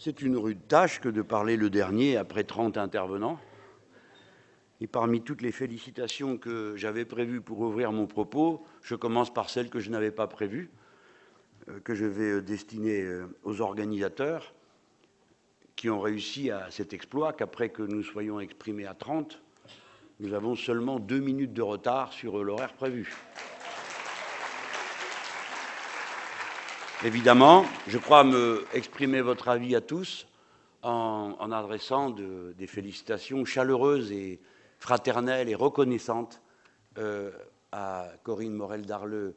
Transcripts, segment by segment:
C'est une rude tâche que de parler le dernier après 30 intervenants. Et parmi toutes les félicitations que j'avais prévues pour ouvrir mon propos, je commence par celle que je n'avais pas prévue, euh, que je vais euh, destiner euh, aux organisateurs qui ont réussi à cet exploit, qu'après que nous soyons exprimés à 30, nous avons seulement deux minutes de retard sur l'horaire prévu. Évidemment, je crois me exprimer votre avis à tous en, adressant des félicitations chaleureuses et fraternelles et reconnaissantes euh, à Corinne Morel-Darleux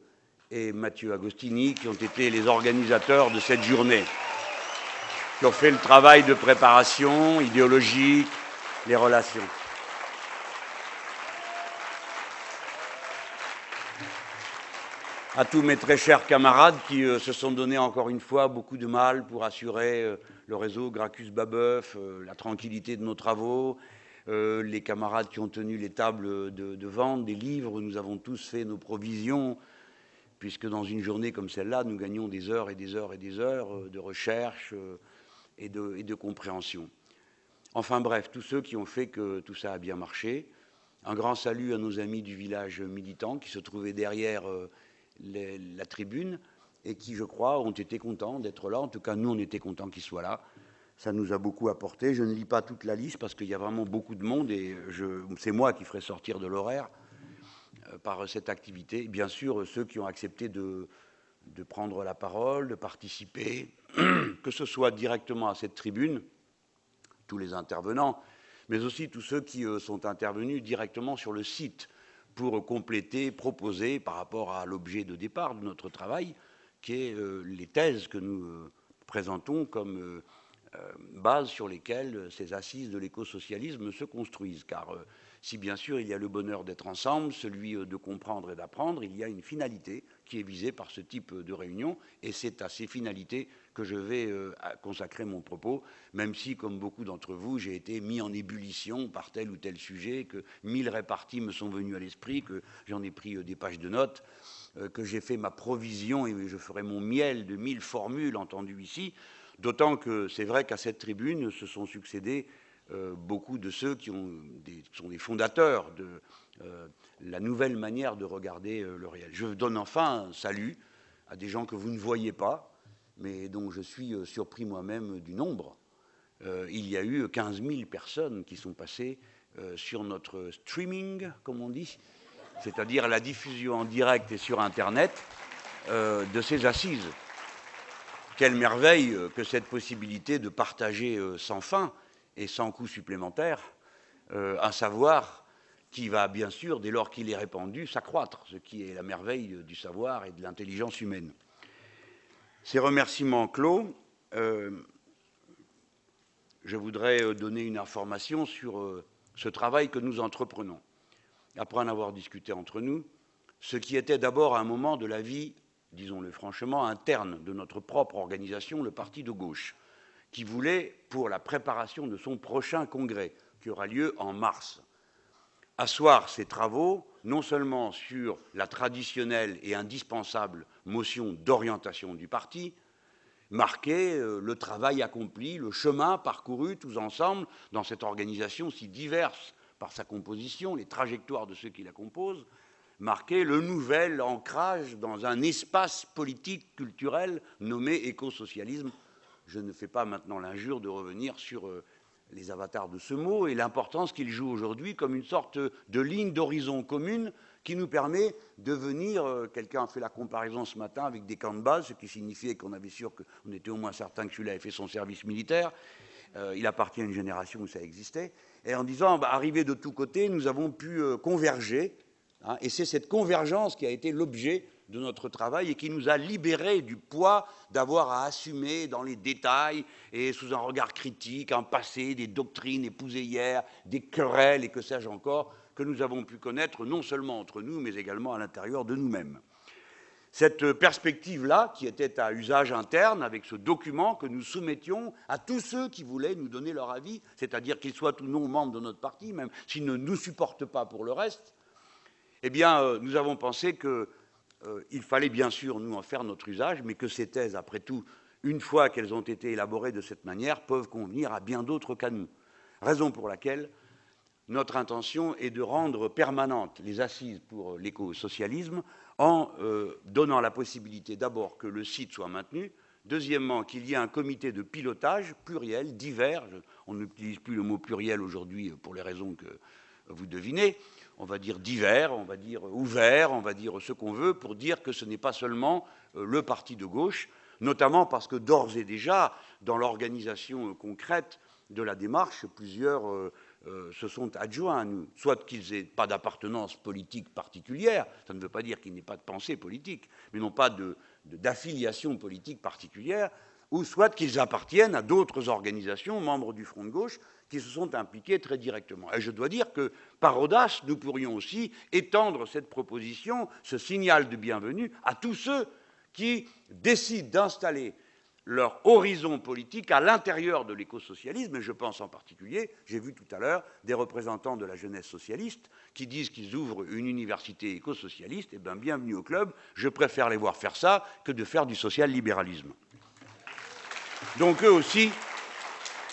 et Mathieu Agostini, qui ont été les organisateurs de cette journée, qui ont fait le travail de préparation idéologique, les relations. À tous mes très chers camarades qui euh, se sont donné encore une fois beaucoup de mal pour assurer euh, le réseau Gracchus-Babeuf, euh, la tranquillité de nos travaux, les camarades qui ont tenu les tables de, vente des livres, nous avons tous fait nos provisions, puisque dans une journée comme celle-là, nous gagnons des heures et des heures et des heures de recherche et de, et de compréhension. Enfin bref, tous ceux qui ont fait que tout ça a bien marché. Un grand salut à nos amis du village militant qui se trouvaient derrière la tribune et qui, je crois, ont été contents d'être là. En tout cas, nous, on était contents qu'ils soient là. Ça nous a beaucoup apporté. Je ne lis pas toute la liste parce qu'il y a vraiment beaucoup de monde et c'est moi qui ferai sortir de l'horaire euh, par cette activité. Bien sûr, ceux qui ont accepté de, prendre la parole, de participer, que ce soit directement à cette tribune, tous les intervenants, mais aussi tous ceux qui euh, sont intervenus directement sur le site pour compléter, proposer par rapport à l'objet de départ de notre travail, qui est euh, les thèses que nous euh, présentons comme euh, base sur lesquelles ces assises de l'écosocialisme se construisent. Car si bien sûr il y a le bonheur d'être ensemble, celui de comprendre et d'apprendre, il y a une finalité qui est visée par ce type de réunion, et c'est à ces finalités que je vais euh, consacrer mon propos, même si, comme beaucoup d'entre vous, j'ai été mis en ébullition par tel ou tel sujet, que mille réparties me sont venus à l'esprit, que j'en ai pris euh, des pages de notes, euh, que j'ai fait ma provision et je ferai mon miel de mille formules entendues ici, d'autant que c'est vrai qu'à cette tribune se sont succédés beaucoup de ceux qui ont sont des fondateurs de la nouvelle manière de regarder le réel. Je donne enfin un salut à des gens que vous ne voyez pas, mais dont je suis euh, surpris moi-même du nombre. Euh, il y a eu 15 000 personnes qui sont passées euh, sur notre streaming, comme on dit, c'est-à-dire la diffusion en direct et sur Internet de ces assises. Quelle merveille que cette possibilité de partager sans fin et sans coût supplémentaire un savoir qui va bien sûr, dès lors qu'il est répandu, s'accroître, ce qui est la merveille du savoir et de l'intelligence humaine. Ces remerciements clos, euh, je voudrais euh, donner une information sur euh, ce travail que nous entreprenons. Après en avoir discuté entre nous, ce qui était d'abord un moment de la vie, disons-le franchement, interne de notre propre organisation, le Parti de gauche, qui voulait, pour la préparation de son prochain congrès, qui aura lieu en mars, asseoir ses travaux non seulement sur la traditionnelle et indispensable motion d'orientation du parti, marquer euh, le travail accompli, le chemin parcouru tous ensemble dans cette organisation si diverse par sa composition, les trajectoires de ceux qui la composent, marquer le nouvel ancrage dans un espace politique, culturel nommé écosocialisme. Je ne fais pas maintenant l'injure de revenir sur euh, les avatars de ce mot et l'importance qu'il joue aujourd'hui comme une sorte de ligne d'horizon commune qui nous permet de venir, euh, quelqu'un a fait la comparaison ce matin avec des camps de base, ce qui signifiait qu'on avait sûr qu'on était au moins certain que celui-là avait fait son service militaire, euh, il appartient à une génération où ça existait, et en disant, bah, de tous côtés, nous avons pu euh, converger, hein, et c'est cette convergence qui a été l'objet de notre travail et qui nous a libérés du poids d'avoir à assumer dans les détails et sous un regard critique un passé, des doctrines épousées hier, des querelles et que sais-je encore, que nous avons pu connaître non seulement entre nous, mais également à l'intérieur de nous-mêmes. Cette perspective-là, qui était à usage interne, avec ce document que nous soumettions à tous ceux qui voulaient nous donner leur avis, c'est-à-dire qu'ils soient ou non membres de notre parti, même s'ils ne nous supportent pas pour le reste, eh bien, euh, nous avons pensé que il fallait bien sûr nous en faire notre usage, mais que ces thèses, après tout, une fois qu'elles ont été élaborées de cette manière, peuvent convenir à bien d'autres qu'à nous. Raison pour laquelle notre intention est de rendre permanentes les assises pour l'écosocialisme en euh, donnant la possibilité d'abord que le site soit maintenu, deuxièmement qu'il y ait un comité de pilotage pluriel, divers, on n'utilise plus le mot pluriel aujourd'hui pour les raisons que vous devinez, on va dire divers, on va dire ouvert, on va dire ce qu'on veut, pour dire que ce n'est pas seulement euh, le parti de gauche, notamment parce que d'ores et déjà, dans l'organisation euh, concrète de la démarche, plusieurs euh, se sont adjoints à nous, soit qu'ils n'aient pas d'appartenance politique particulière, ça ne veut pas dire qu'ils n'aient pas de pensée politique, mais non pas d'affiliation politique particulière, ou soit qu'ils appartiennent à d'autres organisations, membres du Front de gauche, qui se sont impliqués très directement. Et je dois dire que, par audace, nous pourrions aussi étendre cette proposition, ce signal de bienvenue, à tous ceux qui décident d'installer leur horizon politique à l'intérieur de l'écosocialisme, et je pense en particulier, j'ai vu tout à l'heure des représentants de la jeunesse socialiste qui disent qu'ils ouvrent une université écosocialiste, et bien bienvenue au club, je préfère les voir faire ça que de faire du social-libéralisme. Donc eux aussi,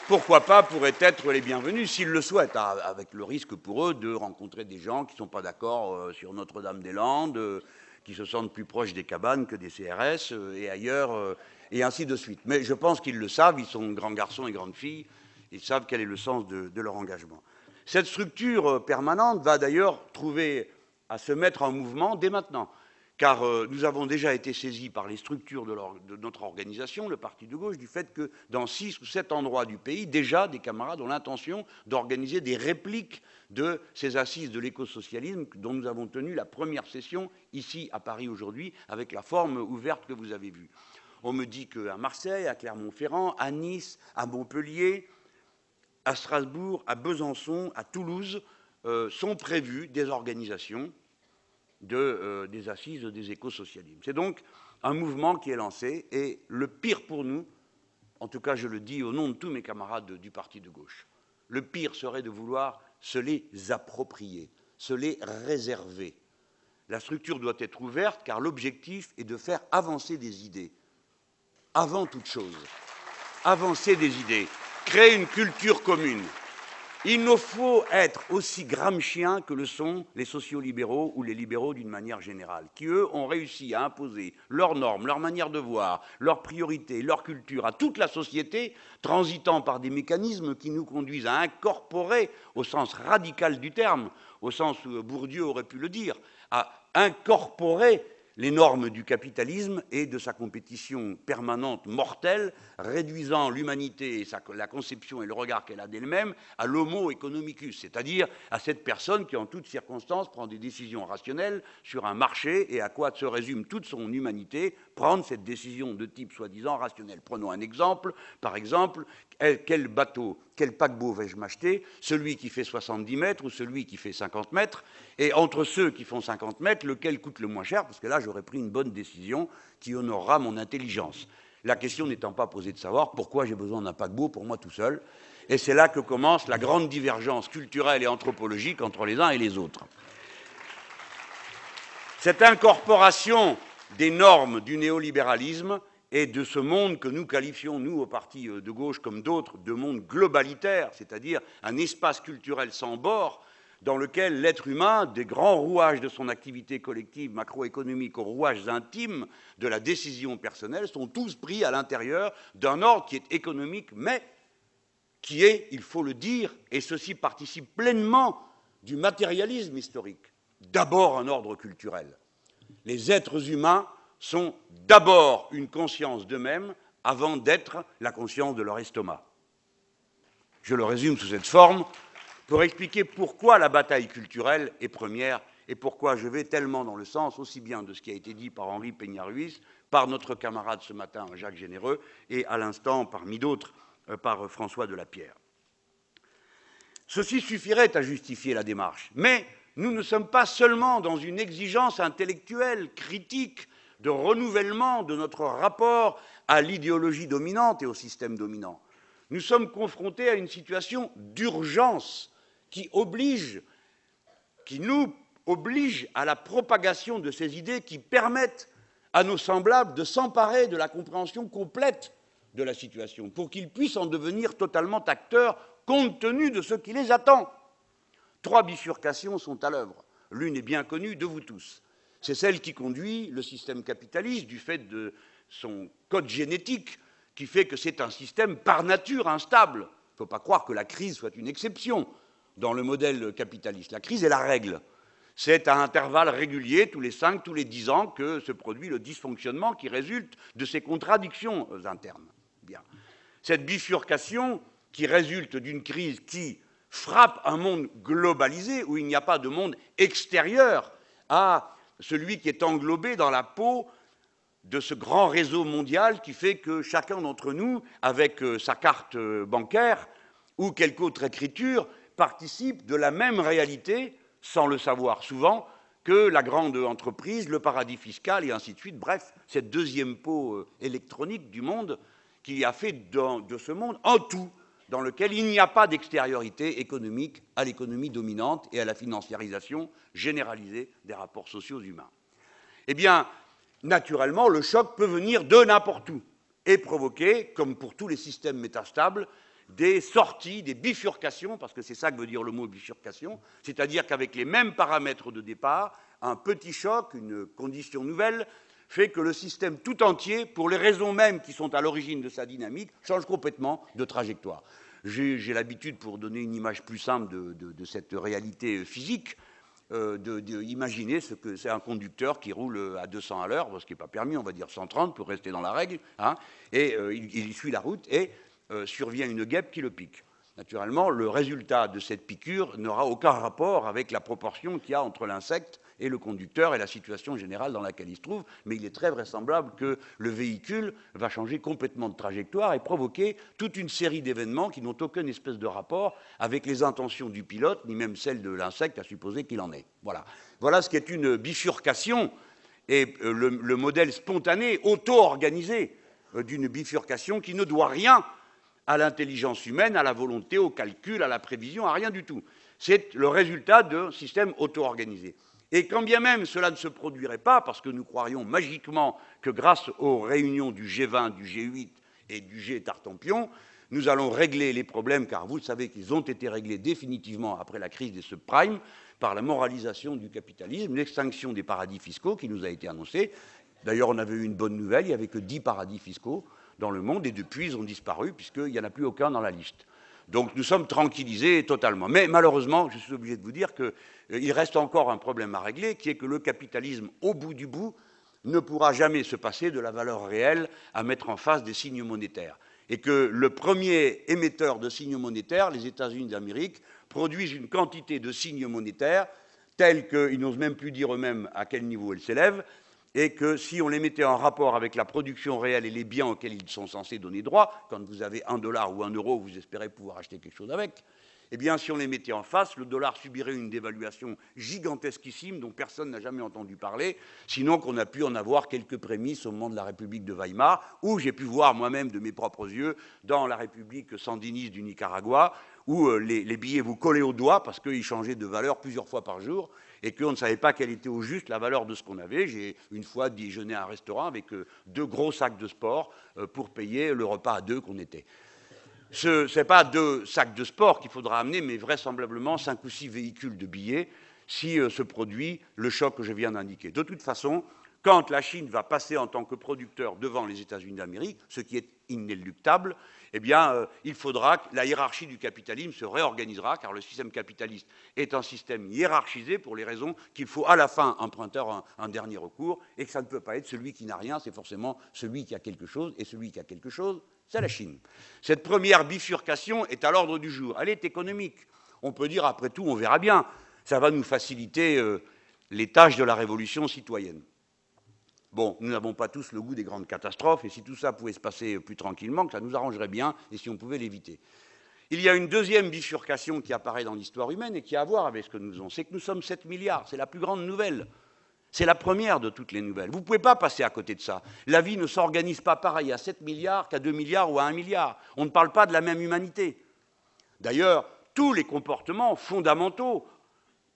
pourquoi pas, pourraient être les bienvenus s'ils le souhaitent, hein, avec le risque pour eux de rencontrer des gens qui ne sont pas d'accord euh, sur Notre-Dame-des-Landes, euh, qui se sentent plus proches des cabanes que des CRS euh, et ailleurs, et ainsi de suite. Mais je pense qu'ils le savent, ils sont grands garçons et grandes filles, ils savent quel est le sens de, de leur engagement. Cette structure permanente va d'ailleurs trouver à se mettre en mouvement dès maintenant car euh, nous avons déjà été saisis par les structures de, notre organisation, le Parti de gauche, du fait que dans six ou sept endroits du pays, déjà des camarades ont l'intention d'organiser des répliques de ces assises de l'écosocialisme dont nous avons tenu la première session ici à Paris aujourd'hui, avec la forme ouverte que vous avez vue. On me dit qu'à Marseille, à Clermont-Ferrand, à Nice, à Montpellier, à Strasbourg, à Besançon, à Toulouse, euh, sont prévues des organisations de, euh, des assises des écosocialismes. C'est donc un mouvement qui est lancé, et le pire pour nous, en tout cas je le dis au nom de tous mes camarades du parti de gauche, le pire serait de vouloir se les approprier, se les réserver. La structure doit être ouverte car l'objectif est de faire avancer des idées. Avant toute chose, avancer des idées, créer une culture commune. Il nous faut être aussi gramsciens que le sont les sociolibéraux ou les libéraux d'une manière générale, qui, eux, ont réussi à imposer leurs normes, leur manière de voir, leurs priorités, leur culture à toute la société, transitant par des mécanismes qui nous conduisent à incorporer, au sens radical du terme, au sens où Bourdieu aurait pu le dire, à incorporer les normes du capitalisme et de sa compétition permanente mortelle, réduisant l'humanité et la conception et le regard qu'elle a d'elle-même à l'homo economicus, c'est-à-dire à cette personne qui, en toutes circonstances, prend des décisions rationnelles sur un marché et à quoi se résume toute son humanité, prendre cette décision de type soi-disant rationnel. Prenons un exemple. Par exemple, quel bateau, quel paquebot vais-je m'acheter? Celui qui fait 70 mètres ou celui qui fait 50 mètres? Et entre ceux qui font 50 mètres, lequel coûte le moins cher? Parce que là, j'aurais pris une bonne décision qui honorera mon intelligence. La question n'étant pas posée de savoir pourquoi j'ai besoin d'un paquebot pour moi tout seul. Et c'est là que commence la grande divergence culturelle et anthropologique entre les uns et les autres. Cette incorporation des normes du néolibéralisme et de ce monde que nous qualifions, nous, au parti euh, de gauche, comme d'autres, de monde globalitaire, c'est-à-dire un espace culturel sans bord, dans lequel l'être humain, des grands rouages de son activité collective macroéconomique aux rouages intimes de la décision personnelle, sont tous pris à l'intérieur d'un ordre qui est économique, mais qui est, il faut le dire, et ceci participe pleinement du matérialisme historique, d'abord un ordre culturel. Les êtres humains sont d'abord une conscience d'eux-mêmes avant d'être la conscience de leur estomac. Je le résume sous cette forme pour expliquer pourquoi la bataille culturelle est première et pourquoi je vais tellement dans le sens aussi bien de ce qui a été dit par Henri Peña-Ruiz, par notre camarade ce matin Jacques Généreux et à l'instant parmi d'autres euh, par François de la Pierre. Ceci suffirait à justifier la démarche, mais nous ne sommes pas seulement dans une exigence intellectuelle, critique, de renouvellement de notre rapport à l'idéologie dominante et au système dominant. Nous sommes confrontés à une situation d'urgence qui oblige, qui nous oblige à la propagation de ces idées qui permettent à nos semblables de s'emparer de la compréhension complète de la situation, pour qu'ils puissent en devenir totalement acteurs compte tenu de ce qui les attend. Trois bifurcations sont à l'œuvre. L'une est bien connue de vous tous. C'est celle qui conduit le système capitaliste du fait de son code génétique, qui fait que c'est un système par nature instable. Il ne faut pas croire que la crise soit une exception dans le modèle capitaliste. La crise est la règle. C'est à intervalles réguliers, tous les cinq, tous les dix ans, que se produit le dysfonctionnement qui résulte de ces contradictions internes. Bien. Cette bifurcation qui résulte d'une crise qui frappe un monde globalisé, où il n'y a pas de monde extérieur à celui qui est englobé dans la peau de ce grand réseau mondial qui fait que chacun d'entre nous, avec euh, sa carte euh, bancaire ou quelque autre écriture, participe de la même réalité, sans le savoir souvent, que la grande entreprise, le paradis fiscal et ainsi de suite. Bref, cette deuxième peau euh, électronique du monde qui a fait de ce monde un tout dans lequel il n'y a pas d'extériorité économique à l'économie dominante et à la financiarisation généralisée des rapports sociaux humains. Eh bien, naturellement, le choc peut venir de n'importe où et provoquer, comme pour tous les systèmes métastables, des sorties, des bifurcations, parce que c'est ça que veut dire le mot bifurcation, c'est-à-dire qu'avec les mêmes paramètres de départ, un petit choc, une condition nouvelle, fait que le système tout entier, pour les raisons mêmes qui sont à l'origine de sa dynamique, change complètement de trajectoire. J'ai l'habitude, pour donner une image plus simple de cette réalité physique, euh, d'imaginer ce que c'est un conducteur qui roule à 200 à l'heure, ce qui n'est pas permis, on va dire 130 pour rester dans la règle, hein, et euh, il, suit la route et euh, survient une guêpe qui le pique. Naturellement, le résultat de cette piqûre n'aura aucun rapport avec la proportion qu'il y a entre l'insecte et le conducteur et la situation générale dans laquelle il se trouve, mais il est très vraisemblable que le véhicule va changer complètement de trajectoire et provoquer toute une série d'événements qui n'ont aucune espèce de rapport avec les intentions du pilote, ni même celles de l'insecte, à supposer qu'il en est. Voilà. Voilà ce qui est une bifurcation et euh, le, modèle spontané, auto-organisé euh, d'une bifurcation qui ne doit rien à l'intelligence humaine, à la volonté, au calcul, à la prévision, à rien du tout. C'est le résultat d'un système auto-organisé. Et quand bien même cela ne se produirait pas, parce que nous croirions magiquement que grâce aux réunions du G20, du G8 et du G Tartampion, nous allons régler les problèmes, car vous savez qu'ils ont été réglés définitivement après la crise des subprimes, par la moralisation du capitalisme, l'extinction des paradis fiscaux qui nous a été annoncée. D'ailleurs, on avait eu une bonne nouvelle, il n'y avait que 10 paradis fiscaux dans le monde et depuis ils ont disparu puisqu'il n'y en a plus aucun dans la liste. Donc nous sommes tranquillisés totalement. Mais malheureusement, je suis obligé de vous dire qu'il euh, reste encore un problème à régler, qui est que le capitalisme, au bout du bout, ne pourra jamais se passer de la valeur réelle à mettre en face des signes monétaires. Et que le premier émetteur de signes monétaires, les États-Unis d'Amérique, produisent une quantité de signes monétaires tels qu'ils n'osent même plus dire eux-mêmes à quel niveau elles s'élèvent, et que si on les mettait en rapport avec la production réelle et les biens auxquels ils sont censés donner droit, quand vous avez un dollar ou un euro, vous espérez pouvoir acheter quelque chose avec, eh bien, si on les mettait en face, le dollar subirait une dévaluation gigantesquissime dont personne n'a jamais entendu parler, sinon qu'on a pu en avoir quelques prémices au moment de la République de Weimar, ou j'ai pu voir moi-même de mes propres yeux dans la République sandiniste du Nicaragua, où euh, les, les billets vous collaient au doigt parce qu'ils changeaient de valeur plusieurs fois par jour, et qu'on ne savait pas quelle était au juste la valeur de ce qu'on avait. J'ai une fois déjeuné à un restaurant avec euh, deux gros sacs de sport euh, pour payer le repas à deux qu'on était. Ce n'est pas deux sacs de sport qu'il faudra amener, mais vraisemblablement cinq ou six véhicules de billets si euh, se produit le choc que je viens d'indiquer. De toute façon, quand la Chine va passer en tant que producteur devant les États-Unis d'Amérique, ce qui est inéluctable, eh bien, euh, il faudra que la hiérarchie du capitalisme se réorganisera, car le système capitaliste est un système hiérarchisé pour les raisons qu'il faut à la fin emprunter un, dernier recours, et que ça ne peut pas être celui qui n'a rien, c'est forcément celui qui a quelque chose, et celui qui a quelque chose, c'est la Chine. Cette première bifurcation est à l'ordre du jour. Elle est économique. On peut dire, après tout, on verra bien. Ça va nous faciliter euh, les tâches de la révolution citoyenne. Bon, nous n'avons pas tous le goût des grandes catastrophes, et si tout ça pouvait se passer plus tranquillement, que ça nous arrangerait bien, et si on pouvait l'éviter. Il y a une deuxième bifurcation qui apparaît dans l'histoire humaine et qui a à voir avec ce que nous faisons, c'est que nous sommes 7 milliards, c'est la plus grande nouvelle. C'est la première de toutes les nouvelles. Vous ne pouvez pas passer à côté de ça. La vie ne s'organise pas pareil à 7 milliards qu'à 2 milliards ou à 1 milliard. On ne parle pas de la même humanité. D'ailleurs, tous les comportements fondamentaux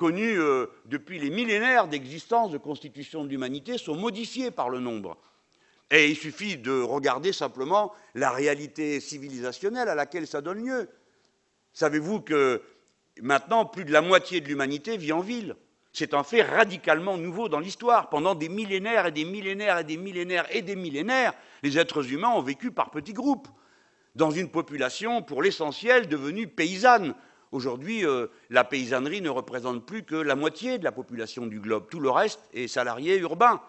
connus euh, depuis les millénaires d'existence de constitution de l'humanité sont modifiés par le nombre. Et il suffit de regarder simplement la réalité civilisationnelle à laquelle ça donne lieu. Savez-vous que maintenant, plus de la moitié de l'humanité vit en ville? C'est un fait radicalement nouveau dans l'histoire. Pendant des millénaires et des millénaires et des millénaires et des millénaires, les êtres humains ont vécu par petits groupes, dans une population pour l'essentiel devenue paysanne. Aujourd'hui, euh, la paysannerie ne représente plus que la moitié de la population du globe. Tout le reste est salarié urbain.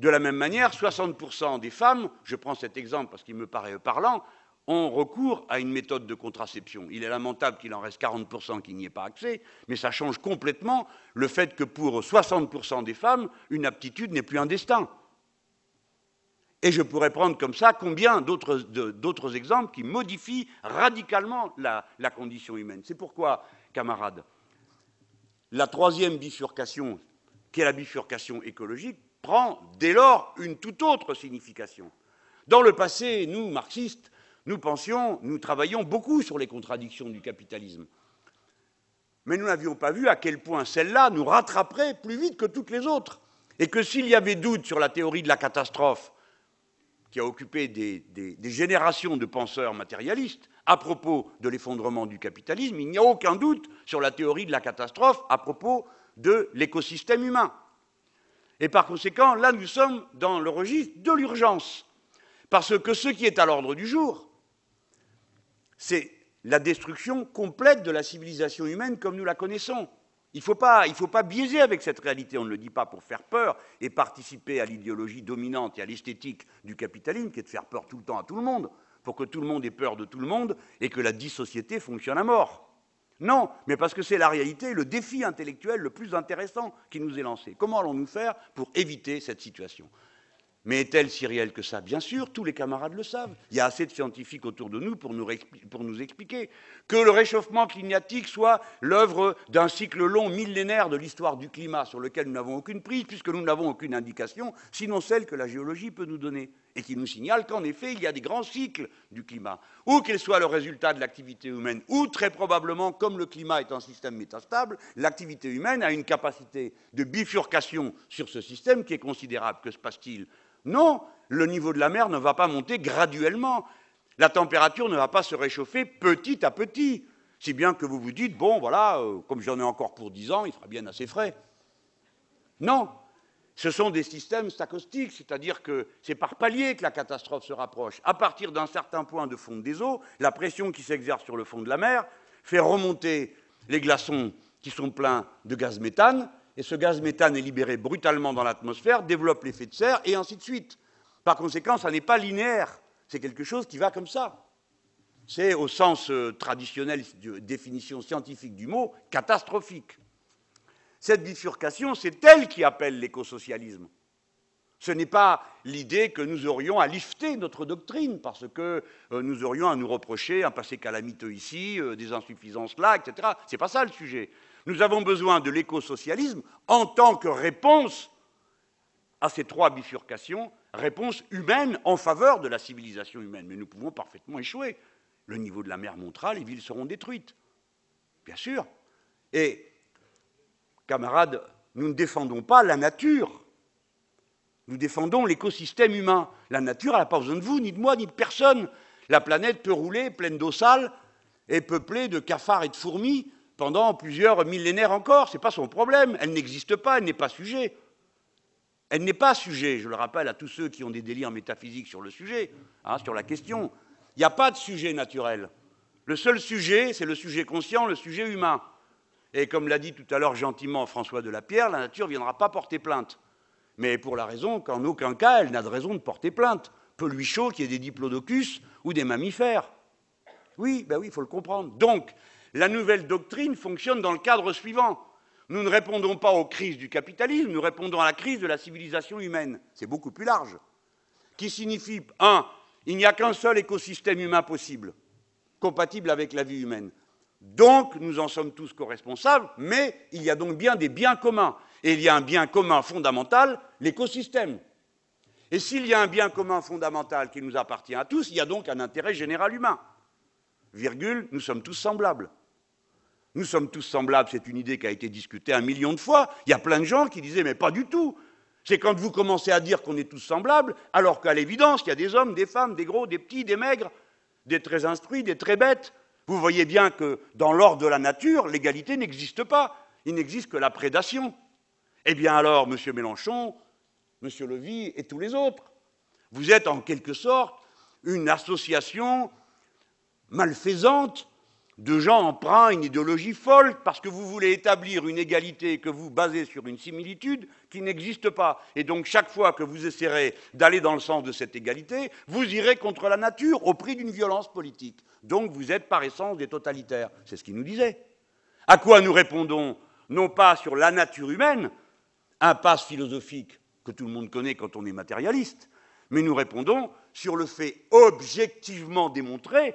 De la même manière, 60% des femmes, je prends cet exemple parce qu'il me paraît parlant, ont recours à une méthode de contraception. Il est lamentable qu'il en reste 40% qui n'y ait pas accès, mais ça change complètement le fait que pour 60% des femmes, une aptitude n'est plus un destin. Et je pourrais prendre comme ça combien d'autres exemples qui modifient radicalement la, condition humaine. C'est pourquoi, camarades, la troisième bifurcation, qui est la bifurcation écologique, prend dès lors une toute autre signification. Dans le passé, nous, marxistes, nous pensions, nous travaillions beaucoup sur les contradictions du capitalisme. Mais nous n'avions pas vu à quel point celle-là nous rattraperait plus vite que toutes les autres. Et que s'il y avait doute sur la théorie de la catastrophe, qui a occupé des, générations de penseurs matérialistes, à propos de l'effondrement du capitalisme, il n'y a aucun doute sur la théorie de la catastrophe à propos de l'écosystème humain. Et par conséquent, là, nous sommes dans le registre de l'urgence. Parce que ce qui est à l'ordre du jour, c'est la destruction complète de la civilisation humaine comme nous la connaissons. Il ne faut, pas biaiser avec cette réalité. On ne le dit pas pour faire peur et participer à l'idéologie dominante et à l'esthétique du capitalisme, qui est de faire peur tout le temps à tout le monde, pour que tout le monde ait peur de tout le monde et que la dissociété fonctionne à mort. Non, mais parce que c'est la réalité, le défi intellectuel le plus intéressant qui nous est lancé. Comment allons-nous faire pour éviter cette situation? Mais est-elle si réelle que ça? Bien sûr, tous les camarades le savent. Il y a assez de scientifiques autour de nous pour nous, pour nous expliquer que le réchauffement climatique soit l'œuvre d'un cycle long, millénaire de l'histoire du climat sur lequel nous n'avons aucune prise, puisque nous n'avons aucune indication, sinon celle que la géologie peut nous donner, et qui nous signale qu'en effet, il y a des grands cycles du climat, ou qu'il soit le résultat de l'activité humaine, ou très probablement, comme le climat est un système métastable, l'activité humaine a une capacité de bifurcation sur ce système qui est considérable. Que se passe-t-il? Non, le niveau de la mer ne va pas monter graduellement. La température ne va pas se réchauffer petit à petit. Si bien que vous vous dites, bon, voilà, euh, comme j'en ai encore pour dix ans, il sera bien assez frais. Non, ce sont des systèmes stacoustiques, c'est-à-dire que c'est par palier que la catastrophe se rapproche. À partir d'un certain point de fond des eaux, la pression qui s'exerce sur le fond de la mer fait remonter les glaçons qui sont pleins de gaz méthane, et ce gaz méthane est libéré brutalement dans l'atmosphère, développe l'effet de serre, et ainsi de suite. Par conséquent, ça n'est pas linéaire, c'est quelque chose qui va comme ça. C'est, au sens euh, traditionnel de définition scientifique du mot, catastrophique. Cette bifurcation, c'est elle qui appelle l'écosocialisme. Ce n'est pas l'idée que nous aurions à lifter notre doctrine, parce que euh, nous aurions à nous reprocher un passé calamiteux ici, euh, des insuffisances là, etc. Ce n'est pas ça le sujet. Nous avons besoin de l'écosocialisme en tant que réponse à ces trois bifurcations, réponse humaine en faveur de la civilisation humaine. Mais nous pouvons parfaitement échouer. Le niveau de la mer montera, les villes seront détruites. Bien sûr. Et, camarades, nous ne défendons pas la nature. Nous défendons l'écosystème humain. La nature, n'a pas besoin de vous, ni de moi, ni de personne. La planète peut rouler pleine d'eau sale et peuplée de cafards et de fourmis pendant plusieurs millénaires encore. Ce n'est pas son problème. Elle n'existe pas, elle n'est pas sujet. Elle n'est pas sujet, je le rappelle à tous ceux qui ont des délires métaphysiques sur le sujet, hein, sur la question. Il n'y a pas de sujet naturel. Le seul sujet, c'est le sujet conscient, le sujet humain. Et comme l'a dit tout à l'heure gentiment François de la Pierre, la nature ne viendra pas porter plainte. Mais pour la raison qu'en aucun cas, elle n'a de raison de porter plainte. Peu lui chaud qu'il y ait des diplodocus ou des mammifères. Oui, ben oui, il faut le comprendre. Donc, la nouvelle doctrine fonctionne dans le cadre suivant. Nous ne répondons pas aux crises du capitalisme, nous répondons à la crise de la civilisation humaine. C'est beaucoup plus large. Qui signifie, un, il n'y a qu'un seul écosystème humain possible, compatible avec la vie humaine. Donc, nous en sommes tous co-responsables, mais il y a donc bien des biens communs. Et il y a un bien commun fondamental, l'écosystème. Et s'il y a un bien commun fondamental qui nous appartient à tous, il y a donc un intérêt général humain. Virgule, nous sommes tous semblables. Nous sommes tous semblables, c'est une idée qui a été discutée un million de fois. Il y a plein de gens qui disaient, mais pas du tout. C'est quand vous commencez à dire qu'on est tous semblables, alors qu'à l'évidence, il y a des hommes, des femmes, des gros, des petits, des maigres, des très instruits, des très bêtes. Vous voyez bien que dans l'ordre de la nature, l'égalité n'existe pas. Il n'existe que la prédation. Eh bien alors, Monsieur Mélenchon, Monsieur Levy et tous les autres, vous êtes en quelque sorte une association malfaisante de gens emprunts à une idéologie folle parce que vous voulez établir une égalité que vous basez sur une similitude qui n'existe pas. Et donc chaque fois que vous essaierez d'aller dans le sens de cette égalité, vous irez contre la nature au prix d'une violence politique. Donc vous êtes par essence des totalitaires. C'est ce qu'il nous disait. À quoi nous répondons Non pas sur la nature humaine, impasse philosophique que tout le monde connaît quand on est matérialiste, mais nous répondons sur le fait objectivement démontré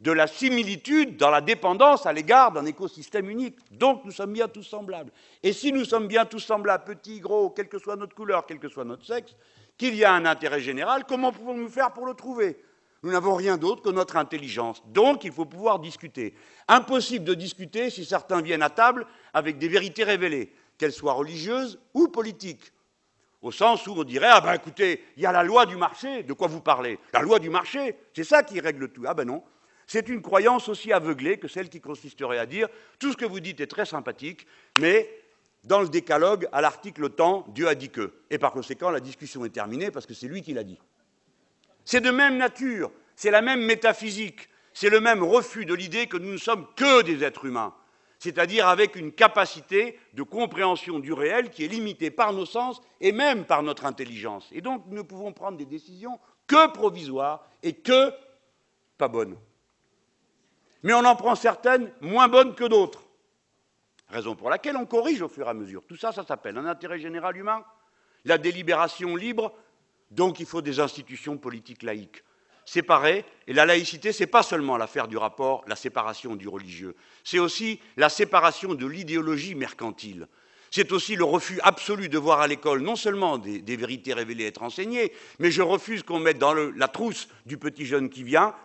de la similitude dans la dépendance à l'égard d'un écosystème unique. Donc nous sommes bien tous semblables. Et si nous sommes bien tous semblables, petits, gros, quelle que soit notre couleur, quel que soit notre sexe, qu'il y a un intérêt général, comment pouvons-nous faire pour le trouver? Nous n'avons rien d'autre que notre intelligence. Donc il faut pouvoir discuter. Impossible de discuter si certains viennent à table avec des vérités révélées, qu'elles soient religieuses ou politiques au sens où on dirait Ah ben écoutez, il y a la loi du marché, de quoi vous parlez? La loi du marché, c'est ça qui règle tout. Ah ben non, c'est une croyance aussi aveuglée que celle qui consisterait à dire Tout ce que vous dites est très sympathique, mais dans le décalogue, à l'article temps, Dieu a dit que. Et par conséquent, la discussion est terminée parce que c'est lui qui l'a dit. C'est de même nature, c'est la même métaphysique, c'est le même refus de l'idée que nous ne sommes que des êtres humains c'est-à-dire avec une capacité de compréhension du réel qui est limitée par nos sens et même par notre intelligence. Et donc nous ne pouvons prendre des décisions que provisoires et que pas bonnes. Mais on en prend certaines moins bonnes que d'autres. Raison pour laquelle on corrige au fur et à mesure. Tout ça, ça s'appelle un intérêt général humain, la délibération libre, donc il faut des institutions politiques laïques séparés. Et la laïcité, ce n'est pas seulement l'affaire du rapport, la séparation du religieux, c'est aussi la séparation de l'idéologie mercantile. C'est aussi le refus absolu de voir à l'école non seulement des, vérités révélées être enseignées, mais je refuse qu'on mette dans la trousse du petit jeune qui vient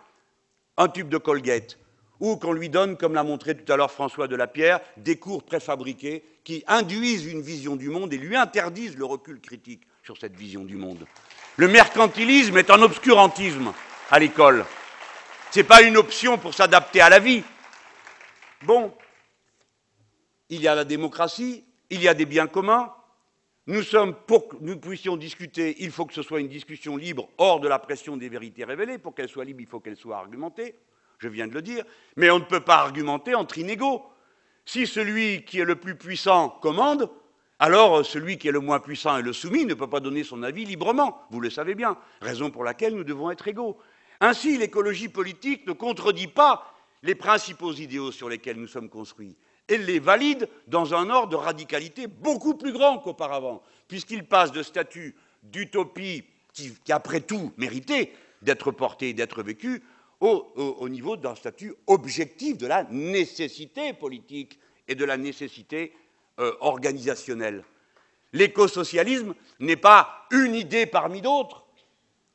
un tube de Colgate, ou qu'on lui donne, comme l'a montré tout à l'heure François de la Pierre, des cours préfabriqués qui induisent une vision du monde et lui interdisent le recul critique sur cette vision du monde. Le mercantilisme est un obscurantisme à l'école. Ce n'est pas une option pour s'adapter à la vie. Bon, il y a la démocratie, il y a des biens communs. Nous sommes, pour que nous puissions discuter, il faut que ce soit une discussion libre, hors de la pression des vérités révélées. Pour qu'elle soit libre, il faut qu'elle soit argumentée. Je viens de le dire. Mais on ne peut pas argumenter entre inégaux. Si celui qui est le plus puissant commande, alors celui qui est le moins puissant et le soumis ne peut pas donner son avis librement. Vous le savez bien. Raison pour laquelle nous devons être égaux. Ainsi, l'écologie politique ne contredit pas les principaux idéaux sur lesquels nous sommes construits. Elle les valide dans un ordre de radicalité beaucoup plus grand qu'auparavant, puisqu'il passe de statut d'utopie qui, après tout, méritait d'être porté et d'être vécu, au, niveau d'un statut objectif de la nécessité politique et de la nécessité euh, organisationnelle. L'écosocialisme n'est pas une idée parmi d'autres,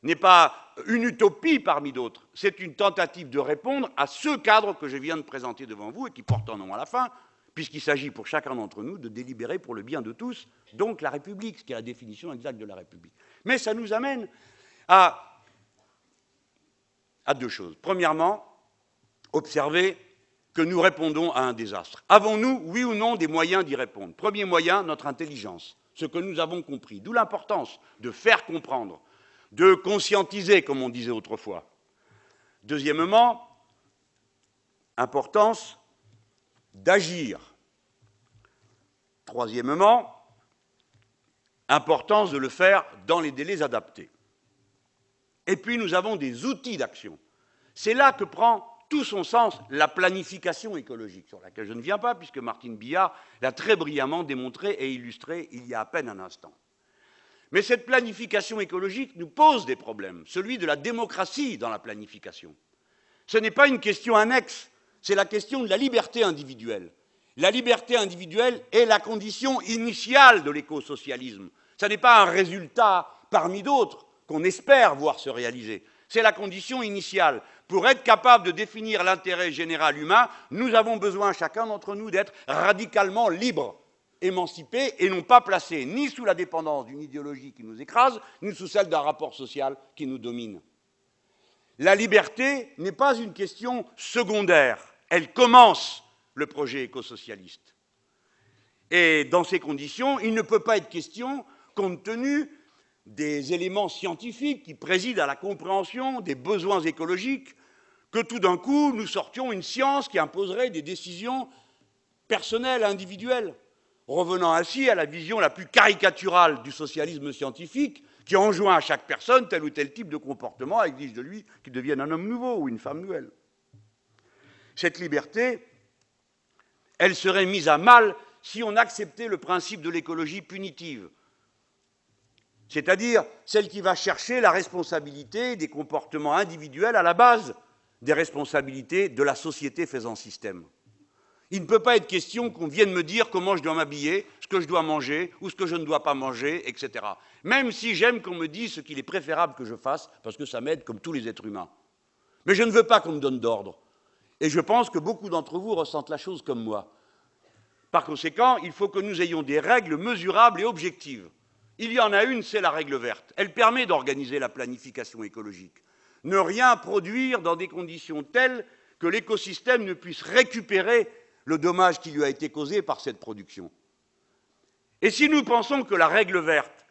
n'est pas une utopie parmi d'autres, c'est une tentative de répondre à ce cadre que je viens de présenter devant vous et qui porte un nom à la fin, puisqu'il s'agit pour chacun d'entre nous de délibérer pour le bien de tous, donc la République, ce qui est la définition exacte de la République. Mais ça nous amène à, à deux choses. Premièrement, observer que nous répondons à un désastre. Avons-nous, oui ou non, des moyens d'y répondre? Premier moyen, notre intelligence, ce que nous avons compris, d'où l'importance de faire comprendre de conscientiser, comme on disait autrefois. Deuxièmement, importance d'agir. Troisièmement, importance de le faire dans les délais adaptés. Et puis nous avons des outils d'action. C'est là que prend tout son sens la planification écologique, sur laquelle je ne viens pas, puisque Martine Billard l'a très brillamment démontré et illustré il y a à peine un instant. Mais cette planification écologique nous pose des problèmes, celui de la démocratie dans la planification. Ce n'est pas une question annexe, c'est la question de la liberté individuelle. La liberté individuelle est la condition initiale de l'écosocialisme. Ce n'est pas un résultat parmi d'autres qu'on espère voir se réaliser. C'est la condition initiale. Pour être capable de définir l'intérêt général humain, nous avons besoin, chacun d'entre nous, d'être radicalement libre émancipés et non pas placés ni sous la dépendance d'une idéologie qui nous écrase, ni sous celle d'un rapport social qui nous domine. La liberté n'est pas une question secondaire, elle commence le projet écosocialiste. Et dans ces conditions, il ne peut pas être question, compte tenu des éléments scientifiques qui président à la compréhension des besoins écologiques, que tout d'un coup nous sortions une science qui imposerait des décisions personnelles, individuelles, revenant ainsi à la vision la plus caricaturale du socialisme scientifique, qui enjoint à chaque personne tel ou tel type de comportement, exige de lui qu'il devienne un homme nouveau ou une femme nouvelle. Cette liberté, elle serait mise à mal si on acceptait le principe de l'écologie punitive, c'est-à-dire celle qui va chercher la responsabilité des comportements individuels à la base des responsabilités de la société faisant système. Il ne peut pas être question qu'on vienne me dire comment je dois m'habiller, ce que je dois manger ou ce que je ne dois pas manger, etc. Même si j'aime qu'on me dise ce qu'il est préférable que je fasse, parce que ça m'aide comme tous les êtres humains. Mais je ne veux pas qu'on me donne d'ordre. Et je pense que beaucoup d'entre vous ressentent la chose comme moi. Par conséquent, il faut que nous ayons des règles mesurables et objectives. Il y en a une, c'est la règle verte. Elle permet d'organiser la planification écologique. Ne rien produire dans des conditions telles que l'écosystème ne puisse récupérer le dommage qui lui a été causé par cette production. Et si nous pensons que la règle verte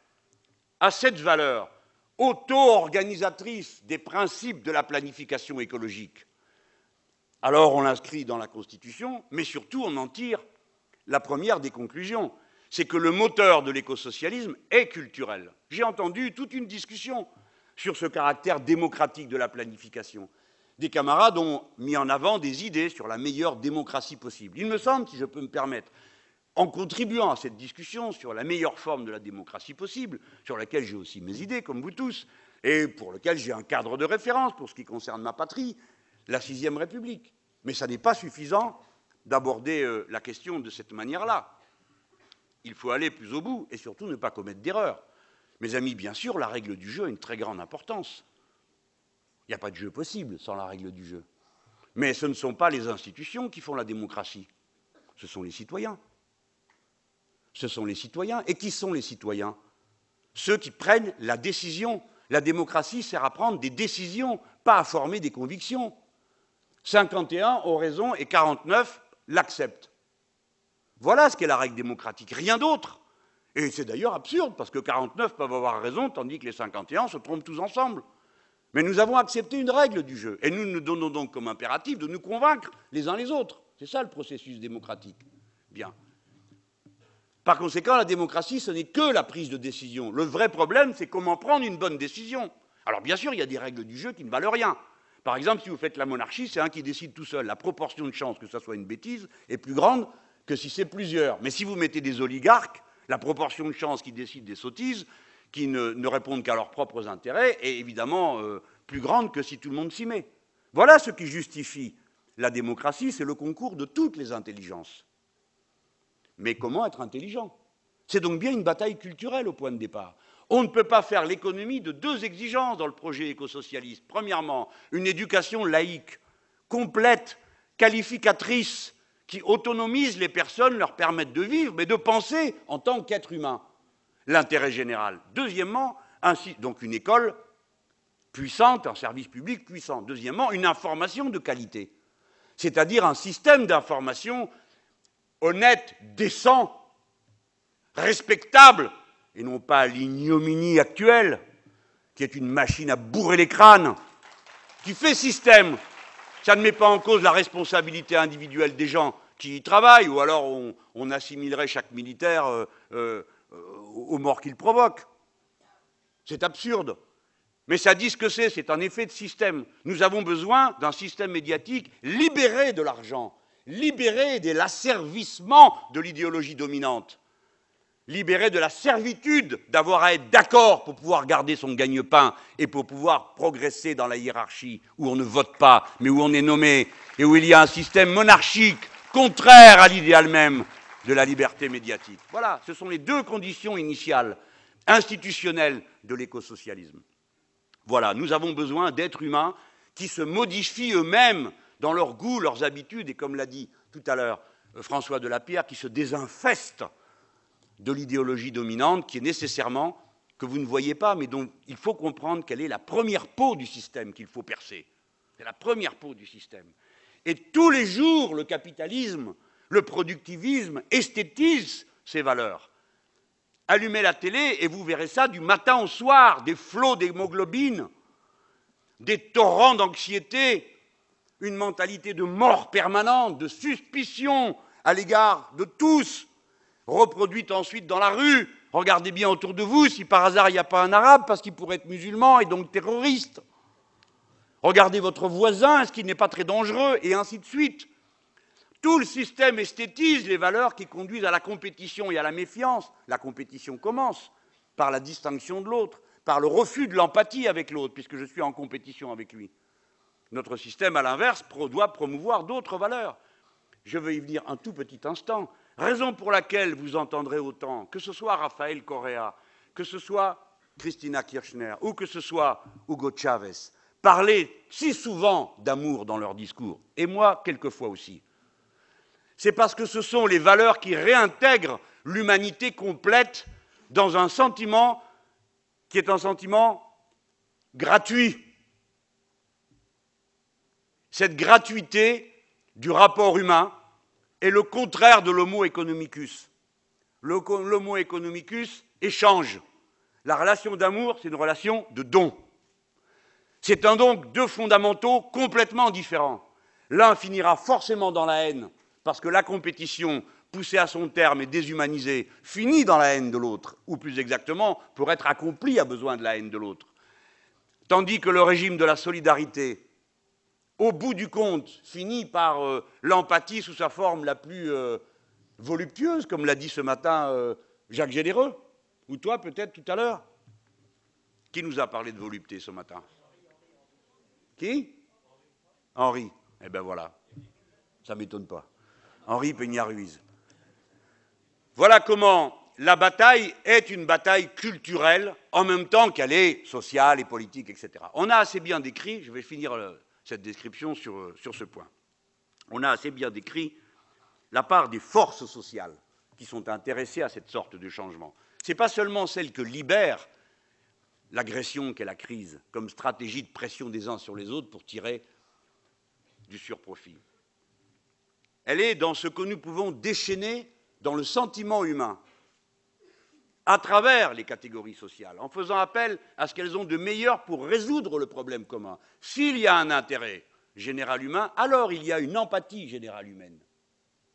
a cette valeur auto-organisatrice des principes de la planification écologique, alors on l'inscrit dans la Constitution, mais surtout on en tire la première des conclusions, c'est que le moteur de l'écosocialisme est culturel. J'ai entendu toute une discussion sur ce caractère démocratique de la planification. Des camarades ont mis en avant des idées sur la meilleure démocratie possible. Il me semble, si je peux me permettre, en contribuant à cette discussion sur la meilleure forme de la démocratie possible, sur laquelle j'ai aussi mes idées, comme vous tous, et pour lequel j'ai un cadre de référence pour ce qui concerne ma patrie, la Sixième République. Mais ça n'est pas suffisant d'aborder euh, la question de cette manière-là. Il faut aller plus au bout et surtout ne pas commettre d'erreurs. Mes amis, bien sûr, la règle du jeu a une très grande importance. Il n'y a pas de jeu possible sans la règle du jeu. Mais ce ne sont pas les institutions qui font la démocratie, ce sont les citoyens. Ce sont les citoyens. Et qui sont les citoyens? Ceux qui prennent la décision. La démocratie sert à prendre des décisions, pas à former des convictions. 51 ont raison et 49 l'acceptent. Voilà ce qu'est la règle démocratique, rien d'autre. Et c'est d'ailleurs absurde, parce que 49 peuvent avoir raison, tandis que les 51 se trompent tous ensemble. Mais nous avons accepté une règle du jeu, et nous nous donnons donc comme impératif de nous convaincre les uns les autres. C'est ça le processus démocratique. Bien. Par conséquent, la démocratie, ce n'est que la prise de décision. Le vrai problème, c'est comment prendre une bonne décision. Alors bien sûr, il y a des règles du jeu qui ne valent rien. Par exemple, si vous faites la monarchie, c'est un qui décide tout seul. La proportion de chances que ça soit une bêtise est plus grande que si c'est plusieurs. Mais si vous mettez des oligarques, la proportion de chances qu'ils décident des sottises, qui ne, répondent qu'à leurs propres intérêts, est évidemment euh, plus grande que si tout le monde s'y met. Voilà ce qui justifie la démocratie, c'est le concours de toutes les intelligences. Mais comment être intelligent? C'est donc bien une bataille culturelle au point de départ. On ne peut pas faire l'économie de deux exigences dans le projet écosocialiste. Premièrement, une éducation laïque, complète, qualificatrice, qui autonomise les personnes, leur permette de vivre, mais de penser en tant qu'être humain l'intérêt général. Deuxièmement, donc une école puissante, un service public puissant. Deuxièmement, une information de qualité, c'est-à-dire un système d'information honnête, décent, respectable, et non pas l'ignominie actuelle, qui est une machine à bourrer les crânes, qui fait système. Ça ne met pas en cause la responsabilité individuelle des gens qui y travaillent, ou alors on, assimilerait chaque militaire euh, euh, aux morts qu'il provoque. C'est absurde. Mais ça dit ce que c'est, c'est un effet de système. Nous avons besoin d'un système médiatique libéré de l'argent, libéré des l'asservissement de l'idéologie dominante libéré de la servitude d'avoir à être d'accord pour pouvoir garder son gagne-pain et pour pouvoir progresser dans la hiérarchie où on ne vote pas, mais où on est nommé et où il y a un système monarchique contraire à l'idéal même de la liberté médiatique. Voilà, ce sont les deux conditions initiales institutionnelles de l'écosocialisme. Voilà, nous avons besoin d'êtres humains qui se modifient eux-mêmes dans leurs goûts, leurs habitudes, et comme l'a dit tout à l'heure euh, François de Lapierre, qui se désinfestent de l'idéologie dominante qui est nécessairement, que vous ne voyez pas, mais dont il faut comprendre qu'elle est la première peau du système qu'il faut percer. C'est la première peau du système. Et tous les jours, le capitalisme, le productivisme esthétise ces valeurs. Allumez la télé et vous verrez ça du matin au soir, des flots d'hémoglobine, des torrents d'anxiété, une mentalité de mort permanente, de suspicion à l'égard de tous, reproduite ensuite dans la rue. Regardez bien autour de vous si par hasard il n'y a pas un arabe parce qu'il pourrait être musulman et donc terroriste. Regardez votre voisin, est-ce qu'il n'est pas très dangereux Et ainsi de suite. Tout le système esthétise les valeurs qui conduisent à la compétition et à la méfiance. La compétition commence par la distinction de l'autre, par le refus de l'empathie avec l'autre, puisque je suis en compétition avec lui. Notre système, à l'inverse, doit promouvoir d'autres valeurs. Je veux y venir un tout petit instant. Raison pour laquelle vous entendrez autant, que ce soit Raphaël Correa, que ce soit Christina Kirchner ou que ce soit Hugo Chavez, parler si souvent d'amour dans leur discours, et moi quelquefois aussi. C'est parce que ce sont les valeurs qui réintègrent l'humanité complète dans un sentiment qui est un sentiment gratuit, cette gratuité du rapport humain est le contraire de l'homo economicus. L'homo economicus échange. La relation d'amour, c'est une relation de don. C'est un donc deux fondamentaux complètement différents. L'un finira forcément dans la haine, parce que la compétition, poussée à son terme et déshumanisée, finit dans la haine de l'autre, ou plus exactement, pour être accomplie, a besoin de la haine de l'autre. Tandis que le régime de la solidarité, au bout du compte, finit par euh, l'empathie sous sa forme la plus euh, voluptueuse, comme l'a dit ce matin euh, Jacques Généreux, ou toi peut-être tout à l'heure. Qui nous a parlé de volupté ce matin? Qui? Henri. Eh bien voilà, ça ne m'étonne pas. Henri Peña-Ruiz. Voilà comment la bataille est une bataille culturelle en même temps qu'elle est sociale et politique, etc. On a assez bien décrit, je vais finir cette description sur, sur ce point. On a assez bien décrit la part des forces sociales qui sont intéressées à cette sorte de changement. Ce n'est pas seulement celle que libère l'agression qu'est la crise comme stratégie de pression des uns sur les autres pour tirer du surprofit. Elle est dans ce que nous pouvons déchaîner dans le sentiment humain, à travers les catégories sociales, en faisant appel à ce qu'elles ont de meilleur pour résoudre le problème commun. S'il y a un intérêt général humain, alors il y a une empathie générale humaine.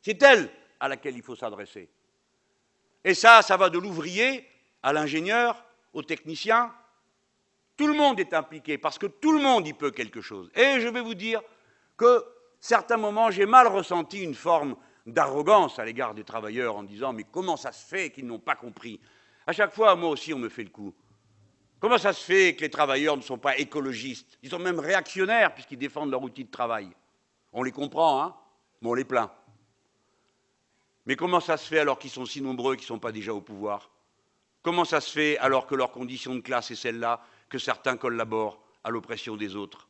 C'est elle à laquelle il faut s'adresser. Et ça, ça va de l'ouvrier à l'ingénieur, au technicien. Tout le monde est impliqué parce que tout le monde y peut quelque chose. Et je vais vous dire que certains moments, j'ai mal ressenti une forme d'arrogance à l'égard des travailleurs en disant mais comment ça se fait qu'ils n'ont pas compris à chaque fois, moi aussi, on me fait le coup. Comment ça se fait que les travailleurs ne sont pas écologistes? Ils sont même réactionnaires puisqu'ils défendent leur outil de travail. On les comprend, hein mais on les plaint. Mais comment ça se fait alors qu'ils sont si nombreux qu'ils ne sont pas déjà au pouvoir? Comment ça se fait alors que leur condition de classe est celle-là, que certains collaborent à l'oppression des autres?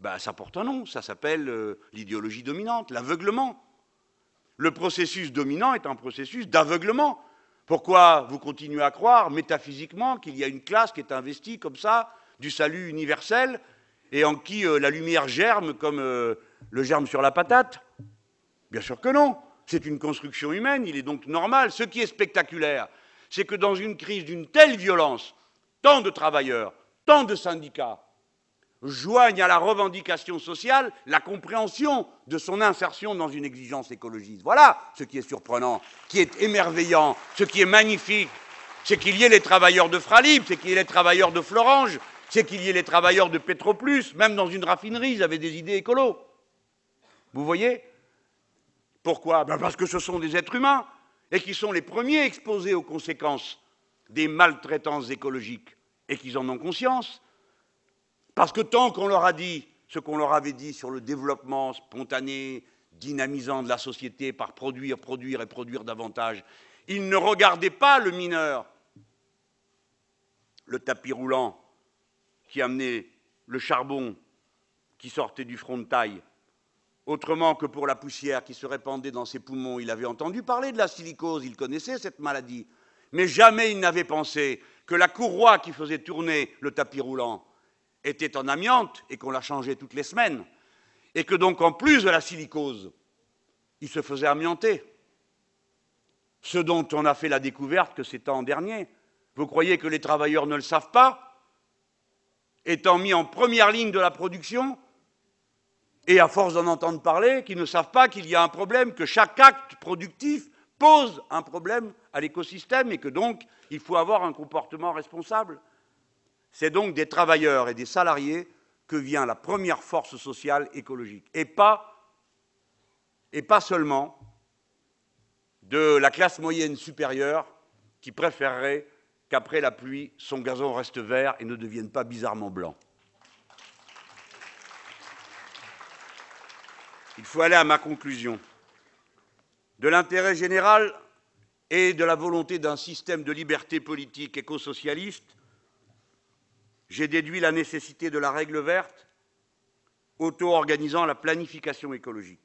Ben, Ça porte un nom, ça s'appelle euh, l'idéologie dominante, l'aveuglement. Le processus dominant est un processus d'aveuglement. Pourquoi vous continuez à croire métaphysiquement qu'il y a une classe qui est investie comme ça du salut universel et en qui euh, la lumière germe comme euh, le germe sur la patate? Bien sûr que non. C'est une construction humaine, il est donc normal. Ce qui est spectaculaire, c'est que dans une crise d'une telle violence, tant de travailleurs, tant de syndicats, joignent à la revendication sociale la compréhension de son insertion dans une exigence écologiste. Voilà ce qui est surprenant, qui est émerveillant, ce qui est magnifique. C'est qu'il y ait les travailleurs de Fralib, c'est qu'il y ait les travailleurs de Florange, c'est qu'il y ait les travailleurs de Petroplus, même dans une raffinerie, ils avaient des idées écolo. Vous voyez? Pourquoi? Ben Parce que ce sont des êtres humains et qui sont les premiers exposés aux conséquences des maltraitances écologiques et qu'ils en ont conscience. Parce que tant qu'on leur a dit ce qu'on leur avait dit sur le développement spontané, dynamisant de la société par produire, produire et produire davantage, ils ne regardaient pas le mineur, le tapis roulant qui amenait le charbon qui sortait du front de taille, autrement que pour la poussière qui se répandait dans ses poumons. Il avait entendu parler de la silicose, il connaissait cette maladie. Mais jamais il n'avait pensé que la courroie qui faisait tourner le tapis roulant était en amiante et qu'on la changeait toutes les semaines. Et que donc, en plus de la silicose, il se faisait amianter. Ce dont on a fait la découverte que c'est en dernier. Vous croyez que les travailleurs ne le savent pas? Étant mis en première ligne de la production, et à force d'en entendre parler, qu'ils ne savent pas qu'il y a un problème, que chaque acte productif pose un problème à l'écosystème et que donc il faut avoir un comportement responsable. C'est donc des travailleurs et des salariés que vient la première force sociale écologique, et pas, seulement de la classe moyenne supérieure qui préférerait qu'après la pluie, son gazon reste vert et ne devienne pas bizarrement blanc. Il faut aller à ma conclusion. De l'intérêt général et de la volonté d'un système de liberté politique éco-socialiste, j'ai déduit la nécessité de la règle verte auto-organisant la planification écologique.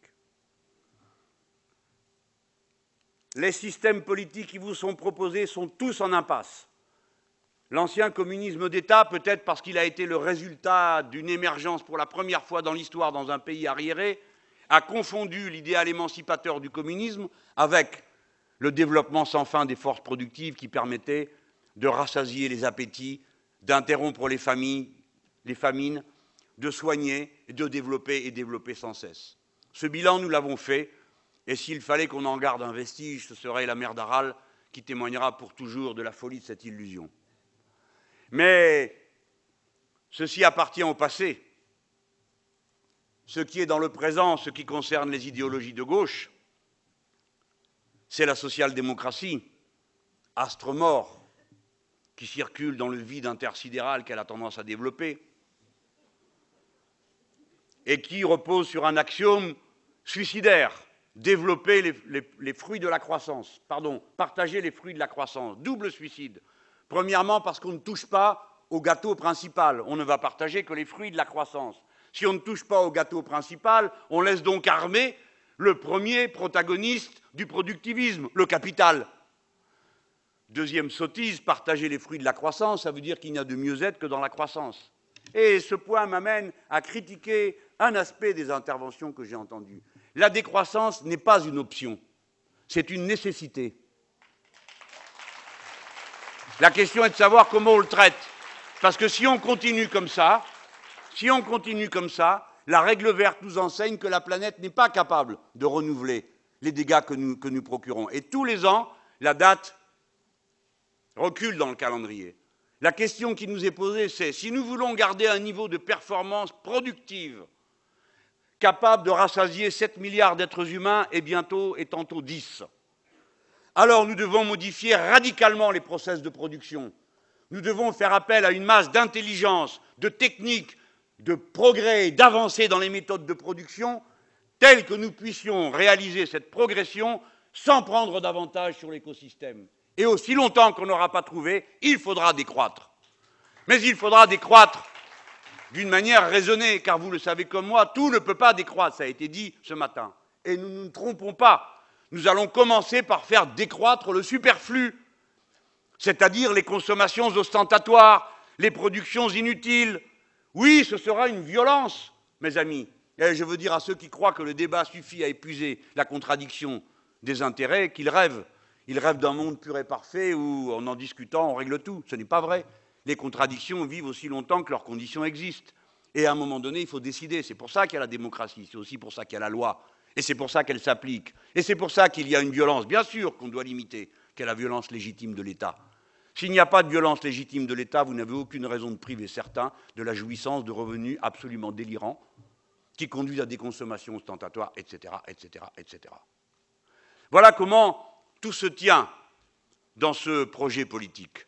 Les systèmes politiques qui vous sont proposés sont tous en impasse. L'ancien communisme d'État, peut-être parce qu'il a été le résultat d'une émergence pour la première fois dans l'histoire dans un pays arriéré, a confondu l'idéal émancipateur du communisme avec le développement sans fin des forces productives qui permettaient de rassasier les appétits, d'interrompre les familles, les famines, de soigner, de développer et développer sans cesse. Ce bilan, nous l'avons fait, et s'il fallait qu'on en garde un vestige, ce serait la mer d'Aral qui témoignera pour toujours de la folie de cette illusion. Mais ceci appartient au passé. Ce qui est dans le présent, ce qui concerne les idéologies de gauche, c'est la social-démocratie, astre mort, qui circule dans le vide intersidéral qu'elle a tendance à développer, et qui repose sur un axiome suicidaire développer les, les, fruits de la croissance, pardon, partager les fruits de la croissance, double suicide. Premièrement, parce qu'on ne touche pas au gâteau principal, on ne va partager que les fruits de la croissance. Si on ne touche pas au gâteau principal, on laisse donc armer le premier protagoniste du productivisme, le capital. Deuxième sottise, partager les fruits de la croissance, ça veut dire qu'il n'y a de mieux-être que dans la croissance. Et ce point m'amène à critiquer un aspect des interventions que j'ai entendues. La décroissance n'est pas une option, c'est une nécessité. La question est de savoir comment on le traite. Parce que si on continue comme ça, si on continue comme ça, la règle verte nous enseigne que la planète n'est pas capable de renouveler les dégâts que nous, que nous procurons. Et tous les ans, la date recule dans le calendrier. La question qui nous est posée, c'est si nous voulons garder un niveau de performance productive capable de rassasier 7 milliards d'êtres humains et bientôt et tantôt 10. Alors nous devons modifier radicalement les process de production. Nous devons faire appel à une masse d'intelligence, de techniques, de progrès, d'avancées dans les méthodes de production, telles que nous puissions réaliser cette progression sans prendre davantage sur l'écosystème. Et aussi longtemps qu'on n'aura pas trouvé, il faudra décroître. Mais il faudra décroître d'une manière raisonnée, car vous le savez comme moi, tout ne peut pas décroître, ça a été dit ce matin. Et nous ne nous trompons pas. Nous allons commencer par faire décroître le superflu, c'est-à-dire les consommations ostentatoires, les productions inutiles. Oui, ce sera une violence, mes amis. Et je veux dire à ceux qui croient que le débat suffit à épuiser la contradiction des intérêts qu'ils rêvent. Ils rêvent d'un monde pur et parfait où, en en discutant, on règle tout. Ce n'est pas vrai les contradictions vivent aussi longtemps que leurs conditions existent. Et à un moment donné, il faut décider. C'est pour ça qu'il y a la démocratie, c'est aussi pour ça qu'il y a la loi, et c'est pour ça qu'elle s'applique. Et c'est pour ça qu'il y a une violence, bien sûr, qu'on doit limiter, qu'est la violence légitime de l'État. S'il n'y a pas de violence légitime de l'État, vous n'avez aucune raison de priver certains de la jouissance de revenus absolument délirants qui conduisent à des consommations ostentatoires, etc., etc., etc. Voilà comment tout se tient dans ce projet politique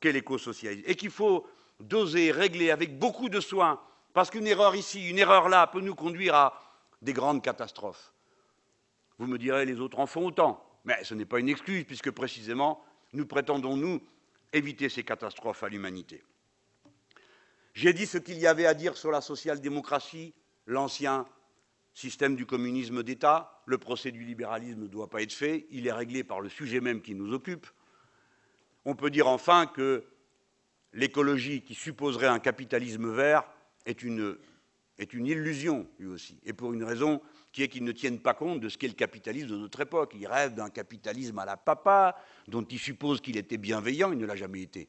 qu'est l'éco-socialisme. Et qu'il faut doser, régler avec beaucoup de soin, parce qu'une erreur ici, une erreur là peut nous conduire à des grandes catastrophes. Vous me direz, les autres en font autant. Mais ce n'est pas une excuse, puisque précisément, nous prétendons, nous, éviter ces catastrophes à l'humanité. J'ai dit ce qu'il y avait à dire sur la social-démocratie, l'ancien système du communisme d'État. Le procès du libéralisme ne doit pas être fait, il est réglé par le sujet même qui nous occupe. On peut dire enfin que l'écologie qui supposerait un capitalisme vert est une, illusion, lui aussi, et pour une raison qui est qu'ils ne tiennent pas compte de ce qu'est le capitalisme de notre époque. Ils rêvent d'un capitalisme à la papa, dont ils supposent qu'il était bienveillant, il ne l'a jamais été,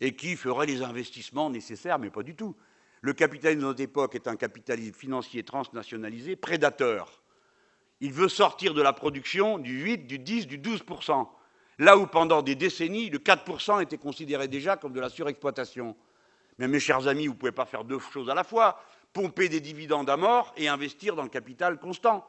et qui ferait les investissements nécessaires, mais pas du tout. Le capitalisme de notre époque est un capitalisme financier transnationalisé, prédateur. Il veut sortir de la production du 8, du 10, du 12 là où pendant des décennies, le 4 était considéré déjà comme de la surexploitation. Mais mes chers amis, vous ne pouvez pas faire deux choses à la fois pomper des dividendes à mort et investir dans le capital constant.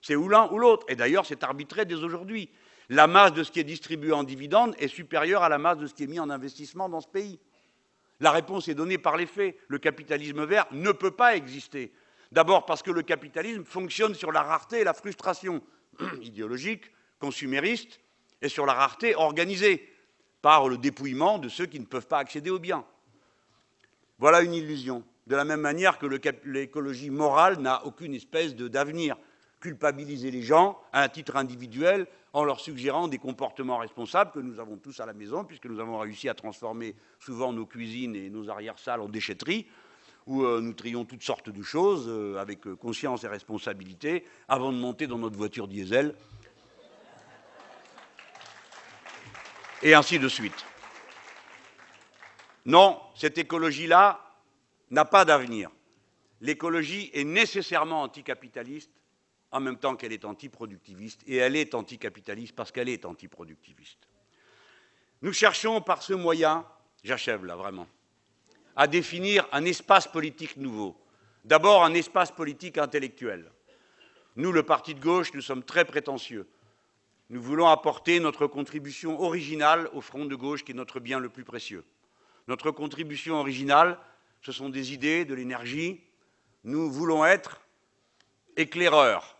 C'est ou l'un ou l'autre. Et d'ailleurs, c'est arbitré dès aujourd'hui. La masse de ce qui est distribué en dividendes est supérieure à la masse de ce qui est mis en investissement dans ce pays. La réponse est donnée par les faits. Le capitalisme vert ne peut pas exister. D'abord parce que le capitalisme fonctionne sur la rareté et la frustration idéologique, consumériste, et sur la rareté organisée par le dépouillement de ceux qui ne peuvent pas accéder aux biens. Voilà une illusion de la même manière que l'écologie morale n'a aucune espèce d'avenir. Culpabiliser les gens à un titre individuel en leur suggérant des comportements responsables que nous avons tous à la maison, puisque nous avons réussi à transformer souvent nos cuisines et nos arrière-salles en déchetteries, où euh, nous trions toutes sortes de choses euh, avec euh, conscience et responsabilité avant de monter dans notre voiture diesel. Et ainsi de suite. Non, cette écologie-là, n'a pas d'avenir. L'écologie est nécessairement anticapitaliste en même temps qu'elle est antiproductiviste, et elle est anticapitaliste parce qu'elle est antiproductiviste. Nous cherchons par ce moyen, j'achève là vraiment, à définir un espace politique nouveau. D'abord un espace politique intellectuel. Nous, le parti de gauche, nous sommes très prétentieux. Nous voulons apporter notre contribution originale au front de gauche qui est notre bien le plus précieux. Notre contribution originale, ce sont des idées, de l'énergie. Nous voulons être éclaireurs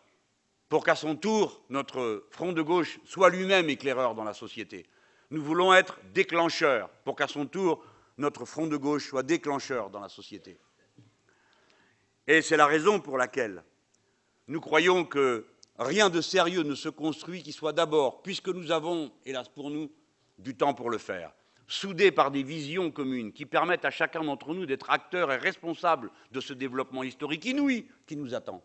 pour qu'à son tour, notre front de gauche soit lui-même éclaireur dans la société. Nous voulons être déclencheurs pour qu'à son tour, notre front de gauche soit déclencheur dans la société. Et c'est la raison pour laquelle nous croyons que rien de sérieux ne se construit qui soit d'abord, puisque nous avons, hélas pour nous, du temps pour le faire, soudés par des visions communes qui permettent à chacun d'entre nous d'être acteur et responsable de ce développement historique inouï qui nous attend.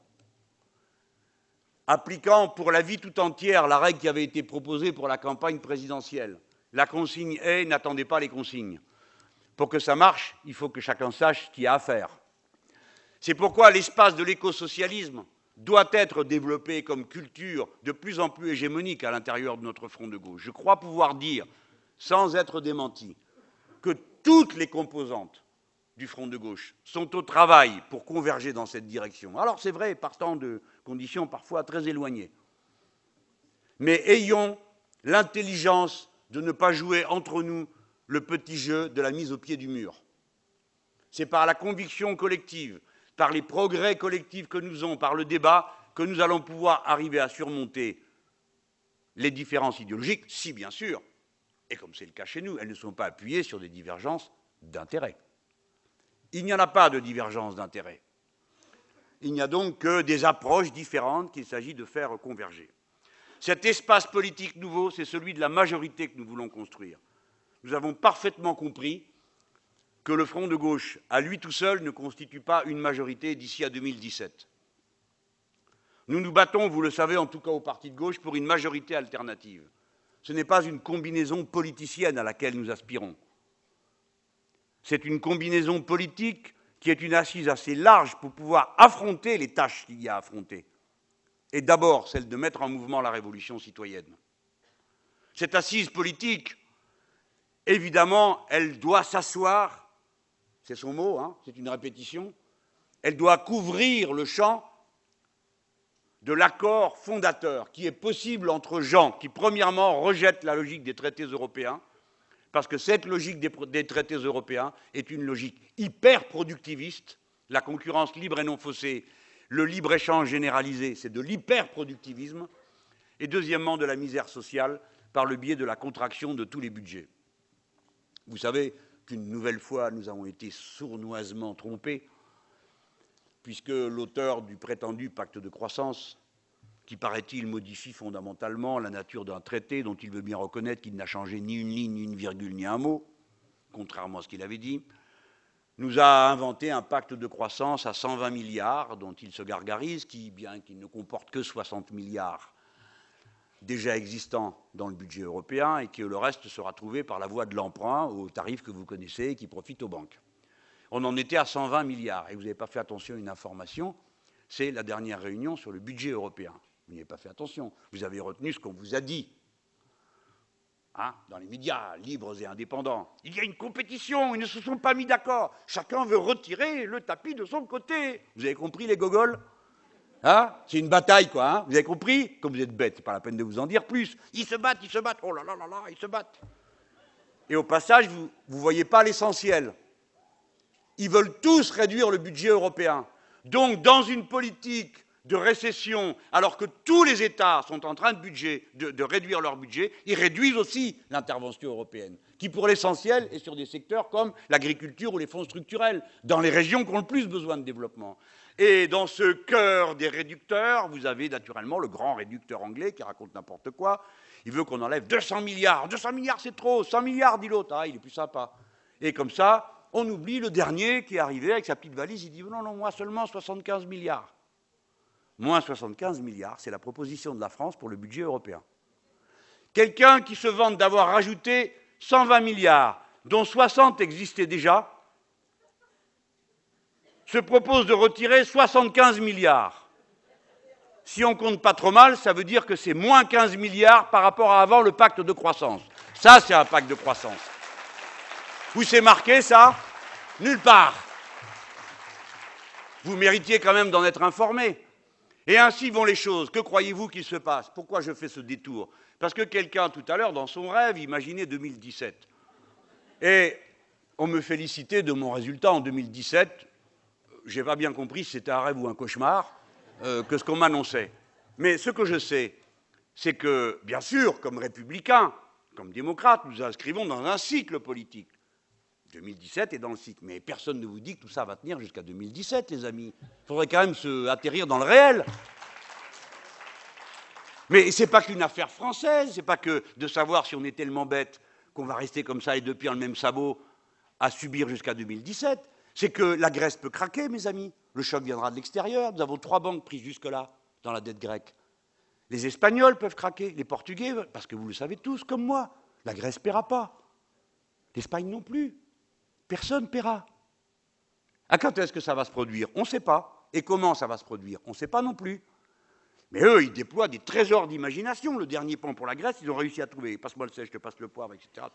Appliquant pour la vie tout entière la règle qui avait été proposée pour la campagne présidentielle. La consigne est n'attendez pas les consignes. Pour que ça marche, il faut que chacun sache ce qu'il y a à faire. C'est pourquoi l'espace de l'écosocialisme doit être développé comme culture de plus en plus hégémonique à l'intérieur de notre front de gauche. Je crois pouvoir dire sans être démenti, que toutes les composantes du front de gauche sont au travail pour converger dans cette direction. Alors c'est vrai, partant de conditions parfois très éloignées. Mais ayons l'intelligence de ne pas jouer entre nous le petit jeu de la mise au pied du mur. C'est par la conviction collective, par les progrès collectifs que nous avons, par le débat, que nous allons pouvoir arriver à surmonter les différences idéologiques, si bien sûr et comme c'est le cas chez nous, elles ne sont pas appuyées sur des divergences d'intérêts. Il n'y en a pas de divergence d'intérêts. Il n'y a donc que des approches différentes qu'il s'agit de faire converger. Cet espace politique nouveau, c'est celui de la majorité que nous voulons construire. Nous avons parfaitement compris que le Front de gauche, à lui tout seul, ne constitue pas une majorité d'ici à 2017. Nous nous battons, vous le savez, en tout cas au Parti de gauche, pour une majorité alternative. Ce n'est pas une combinaison politicienne à laquelle nous aspirons. C'est une combinaison politique qui est une assise assez large pour pouvoir affronter les tâches qu'il y a à affronter. Et d'abord celle de mettre en mouvement la révolution citoyenne. Cette assise politique, évidemment, elle doit s'asseoir, c'est son mot, hein, c'est une répétition, elle doit couvrir le champ de l'accord fondateur qui est possible entre gens qui, premièrement, rejettent la logique des traités européens, parce que cette logique des, traités européens est une logique hyper productiviste, la concurrence libre et non faussée, le libre-échange généralisé, c'est de l'hyper-productivisme, et deuxièmement, de la misère sociale par le biais de la contraction de tous les budgets. Vous savez qu'une nouvelle fois, nous avons été sournoisement trompés puisque l'auteur du prétendu pacte de croissance qui, paraît-il, modifie fondamentalement la nature d'un traité dont il veut bien reconnaître qu'il n'a changé ni une ligne, ni une virgule, ni un mot, contrairement à ce qu'il avait dit, nous a inventé un pacte de croissance à 120 milliards, dont il se gargarise, qui, bien qu'il ne comporte que 60 milliards déjà existants dans le budget européen, et que le reste sera trouvé par la voie de l'emprunt au tarif que vous connaissez et qui profite aux banques. On en était à 120 milliards, et vous n'avez pas fait attention à une information, c'est la dernière réunion sur le budget européen. Vous n'y avez pas fait attention. Vous avez retenu ce qu'on vous a dit. Hein, dans les médias libres et indépendants. Il y a une compétition, ils ne se sont pas mis d'accord. Chacun veut retirer le tapis de son côté. Vous avez compris, les gogoles? Hein C'est une bataille, quoi. Hein vous avez compris? Comme vous êtes bêtes, c'est pas la peine de vous en dire plus. Ils se battent, ils se battent. Oh là là là là, ils se battent. Et au passage, vous ne voyez pas l'essentiel. Ils veulent tous réduire le budget européen. Donc, dans une politique de récession, alors que tous les États sont en train de, réduire leur budget, ils réduisent aussi l'intervention européenne, qui pour l'essentiel est sur des secteurs comme l'agriculture ou les fonds structurels, dans les régions qui ont le plus besoin de développement. Et dans ce cœur des réducteurs, vous avez naturellement le grand réducteur anglais qui raconte n'importe quoi. Il veut qu'on enlève 200 milliards. 200 milliards, c'est trop. 100 milliards, dit l'autre. Ah, il est plus sympa. Et comme ça, on oublie le dernier qui est arrivé avec sa petite valise. Il dit non, non, moi seulement 75 milliards. Moins 75 milliards, c'est la proposition de la France pour le budget européen. Quelqu'un qui se vante d'avoir rajouté 120 milliards, dont 60 existaient déjà, se propose de retirer 75 milliards. Si on compte pas trop mal, ça veut dire que c'est moins 15 milliards par rapport à avant le pacte de croissance. Ça, c'est un pacte de croissance. Où c'est marqué ça? Nulle part. Vous méritiez quand même d'en être informé. Et ainsi vont les choses. Que croyez-vous qu'il se passe? Pourquoi je fais ce détour? Parce que quelqu'un, tout à l'heure, dans son rêve, imaginait 2017. Et on me félicitait de mon résultat en 2017. Je n'ai pas bien compris si c'était un rêve ou un cauchemar euh, que ce qu'on m'annonçait. Mais ce que je sais, c'est que, bien sûr, comme républicains, comme démocrates, nous inscrivons dans un cycle politique. 2017 est dans le cycle. Mais personne ne vous dit que tout ça va tenir jusqu'à 2017, les amis. Il faudrait quand même se atterrir dans le réel. Mais ce n'est pas qu'une affaire française, ce n'est pas que de savoir si on est tellement bête qu'on va rester comme ça et depuis dans le même sabot à subir jusqu'à 2017. C'est que la Grèce peut craquer, mes amis. Le choc viendra de l'extérieur. Nous avons trois banques prises jusque-là dans la dette grecque. Les Espagnols peuvent craquer, les Portugais, parce que vous le savez tous, comme moi. La Grèce ne paiera pas. L'Espagne non plus. Personne ne paiera. À quand est-ce que ça va se produire? On ne sait pas. Et comment ça va se produire? On ne sait pas non plus. Mais eux, ils déploient des trésors d'imagination. Le dernier pont pour la Grèce, ils ont réussi à trouver. Passe-moi le te passe le poivre, etc.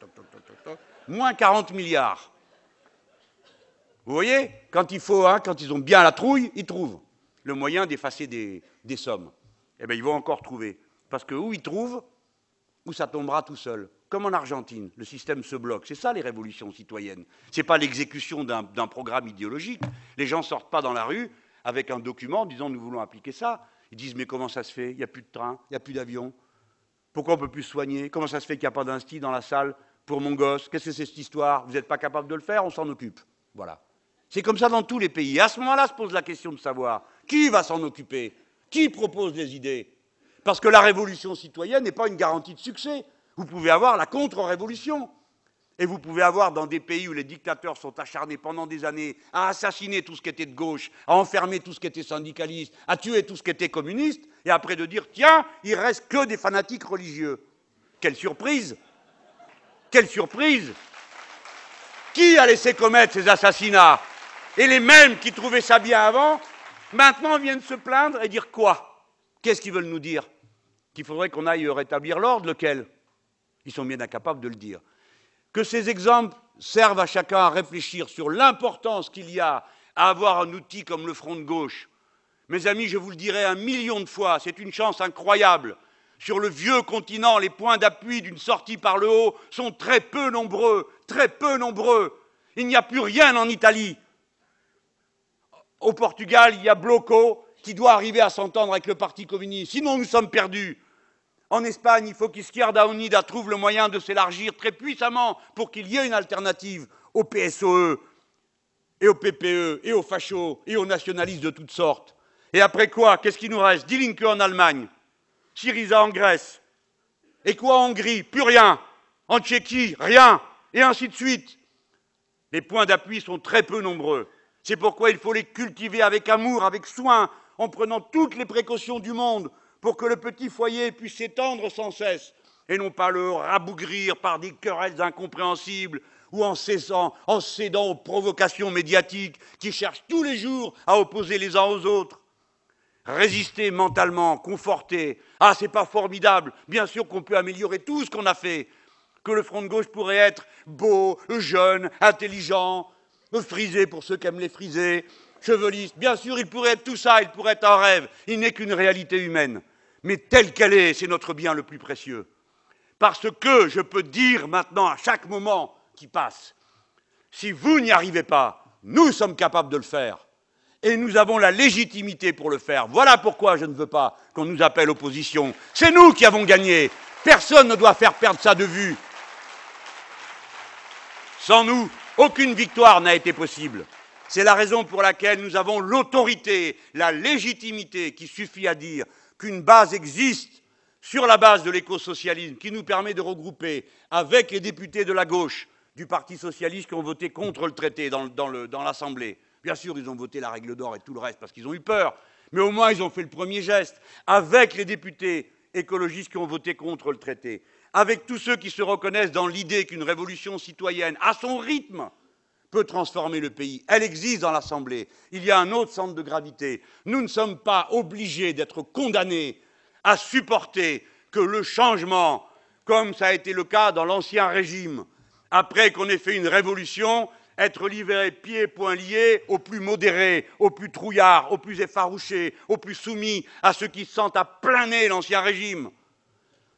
Moins 40 milliards. Vous voyez? Quand il faut, hein, quand ils ont bien la trouille, ils trouvent le moyen d'effacer des, sommes. Eh bien, ils vont encore trouver. Parce que où ils trouvent, où ça tombera tout seul. Comme en Argentine, le système se bloque. C'est ça les révolutions citoyennes. Ce n'est pas l'exécution d'un programme idéologique. Les gens ne sortent pas dans la rue avec un document disant nous voulons appliquer ça. Ils disent mais comment ça se fait? Il n'y a plus de train, il n'y a plus d'avion. Pourquoi on ne peut plus soigner? Comment ça se fait qu'il n'y a pas d'instit dans la salle pour mon gosse? Qu'est-ce que c'est cette histoire? Vous n'êtes pas capable de le faire, on s'en occupe. Voilà. C'est comme ça dans tous les pays. Et à ce moment-là se pose la question de savoir qui va s'en occuper? Qui propose des idées? Parce que la révolution citoyenne n'est pas une garantie de succès. Vous pouvez avoir la contre-révolution. Et vous pouvez avoir dans des pays où les dictateurs sont acharnés pendant des années à assassiner tout ce qui était de gauche, à enfermer tout ce qui était syndicaliste, à tuer tout ce qui était communiste, et après de dire tiens, il reste que des fanatiques religieux. Quelle surprise Quelle surprise Qui a laissé commettre ces assassinats? Et les mêmes qui trouvaient ça bien avant, maintenant viennent se plaindre et dire quoi? Qu'est-ce qu'ils veulent nous dire? Qu'il faudrait qu'on aille rétablir l'ordre, lequel? Ils sont bien incapables de le dire. Que ces exemples servent à chacun à réfléchir sur l'importance qu'il y a à avoir un outil comme le front de gauche. Mes amis, je vous le dirai un million de fois, c'est une chance incroyable. Sur le vieux continent, les points d'appui d'une sortie par le haut sont très peu nombreux, très peu nombreux. Il n'y a plus rien en Italie. Au Portugal, il y a Bloco qui doit arriver à s'entendre avec le Parti communiste. Sinon, nous sommes perdus. En Espagne, il faut qu'Izquierda Unida trouve le moyen de s'élargir très puissamment pour qu'il y ait une alternative au PSOE et au PPE et aux fachos et aux nationalistes de toutes sortes. Et après quoi Qu'est-ce qui nous reste? Die Linke en Allemagne. Syriza en Grèce. Et quoi en Hongrie? Plus rien. En Tchéquie, rien. Et ainsi de suite. Les points d'appui sont très peu nombreux. C'est pourquoi il faut les cultiver avec amour, avec soin, en prenant toutes les précautions du monde pour que le petit foyer puisse s'étendre sans cesse et non pas le rabougrir par des querelles incompréhensibles ou en, cessant, en cédant aux provocations médiatiques qui cherchent tous les jours à opposer les uns aux autres. Résister mentalement, conforter. Ah, c'est pas formidable. Bien sûr qu'on peut améliorer tout ce qu'on a fait. Que le front de gauche pourrait être beau, jeune, intelligent, frisé pour ceux qui aiment les frisés, cheveliste. Bien sûr, il pourrait être tout ça, il pourrait être un rêve. Il n'est qu'une réalité humaine. Mais telle qu'elle est, c'est notre bien le plus précieux. Parce que je peux dire maintenant, à chaque moment qui passe, si vous n'y arrivez pas, nous sommes capables de le faire. Et nous avons la légitimité pour le faire. Voilà pourquoi je ne veux pas qu'on nous appelle opposition. C'est nous qui avons gagné. Personne ne doit faire perdre ça de vue. Sans nous, aucune victoire n'a été possible. C'est la raison pour laquelle nous avons l'autorité, la légitimité qui suffit à dire qu'une base existe sur la base de l'écosocialisme qui nous permet de regrouper avec les députés de la gauche du Parti socialiste qui ont voté contre le traité dans, l'Assemblée. Bien sûr, ils ont voté la règle d'or et tout le reste parce qu'ils ont eu peur, mais au moins ils ont fait le premier geste avec les députés écologistes qui ont voté contre le traité, avec tous ceux qui se reconnaissent dans l'idée qu'une révolution citoyenne, à son rythme, peut transformer le pays. Elle existe dans l'Assemblée. Il y a un autre centre de gravité. Nous ne sommes pas obligés d'être condamnés à supporter que le changement, comme ça a été le cas dans l'ancien régime, après qu'on ait fait une révolution, être livré pieds et poings liés aux plus modérés, aux plus trouillards, aux plus effarouchés, aux plus soumis, à ceux qui sentent à plein l'ancien régime.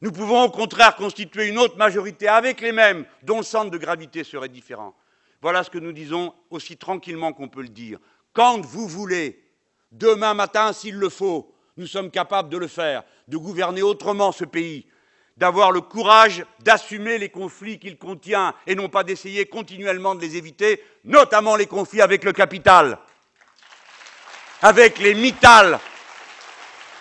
Nous pouvons au contraire constituer une autre majorité avec les mêmes, dont le centre de gravité serait différent. Voilà ce que nous disons aussi tranquillement qu'on peut le dire. Quand vous voulez, demain matin s'il le faut, nous sommes capables de le faire, de gouverner autrement ce pays, d'avoir le courage d'assumer les conflits qu'il contient et non pas d'essayer continuellement de les éviter, notamment les conflits avec le capital, avec les Mittal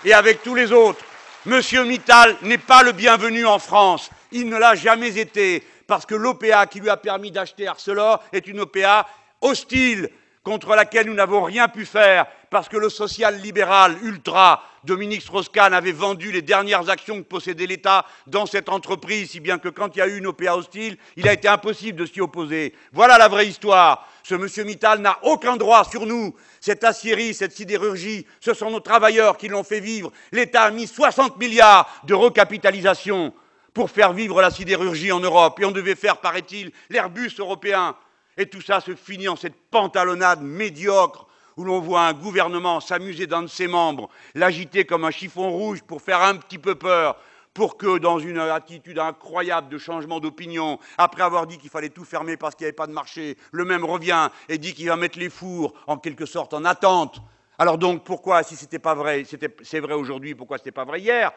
et avec tous les autres. Monsieur Mittal n'est pas le bienvenu en France. Il ne l'a jamais été, parce que l'OPA qui lui a permis d'acheter Arcelor est une OPA hostile contre laquelle nous n'avons rien pu faire parce que le social-libéral ultra, Dominique Strauss-Kahn, avait vendu les dernières actions que possédait l'État dans cette entreprise, si bien que quand il y a eu une OPA hostile, il a été impossible de s'y opposer. Voilà la vraie histoire. Ce monsieur Mittal n'a aucun droit sur nous. Cette aciérie, cette sidérurgie, ce sont nos travailleurs qui l'ont fait vivre. L'État a mis 60 milliards de recapitalisation pour faire vivre la sidérurgie en Europe. Et on devait faire, paraît-il, l'Airbus européen. Et tout ça se finit en cette pantalonnade médiocre où l'on voit un gouvernement s'amuser d'un de ses membres, l'agiter comme un chiffon rouge pour faire un petit peu peur, pour que, dans une attitude incroyable de changement d'opinion, après avoir dit qu'il fallait tout fermer parce qu'il n'y avait pas de marché, le même revient et dit qu'il va mettre les fours, en quelque sorte, en attente. Alors donc, pourquoi, si c'était pas vrai, c'est vrai aujourd'hui, pourquoi c'était pas vrai hier?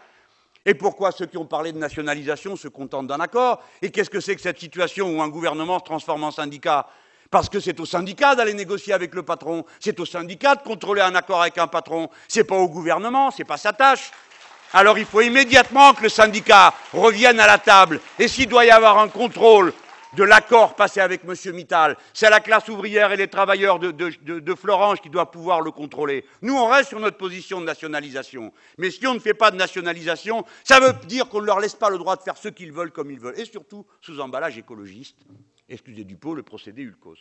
Et pourquoi ceux qui ont parlé de nationalisation se contentent d'un accord Et qu'est-ce que c'est que cette situation où un gouvernement se transforme en syndicat? Parce que c'est au syndicat d'aller négocier avec le patron, c'est au syndicat de contrôler un accord avec un patron, c'est pas au gouvernement, c'est pas sa tâche. Alors il faut immédiatement que le syndicat revienne à la table. Et s'il doit y avoir un contrôle de l'accord passé avec M. Mittal. C'est la classe ouvrière et les travailleurs de, Florange qui doivent pouvoir le contrôler. Nous, on reste sur notre position de nationalisation. Mais si on ne fait pas de nationalisation, ça veut dire qu'on ne leur laisse pas le droit de faire ce qu'ils veulent comme ils veulent. Et surtout, sous emballage écologiste. Excusez du pot, le procédé Ulcos.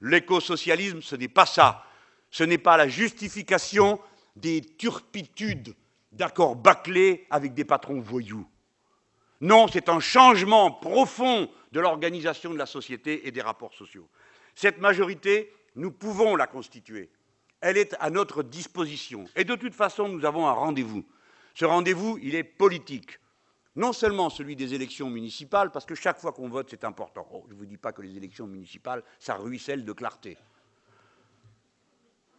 L'écosocialisme, ce n'est pas ça. Ce n'est pas la justification des turpitudes d'accords bâclés avec des patrons voyous. Non, c'est un changement profond de l'organisation de la société et des rapports sociaux. Cette majorité, nous pouvons la constituer. Elle est à notre disposition. Et de toute façon, nous avons un rendez-vous. Ce rendez-vous, il est politique. Non seulement celui des élections municipales, parce que chaque fois qu'on vote, c'est important. Oh, je ne vous dis pas que les élections municipales, ça ruisselle de clarté.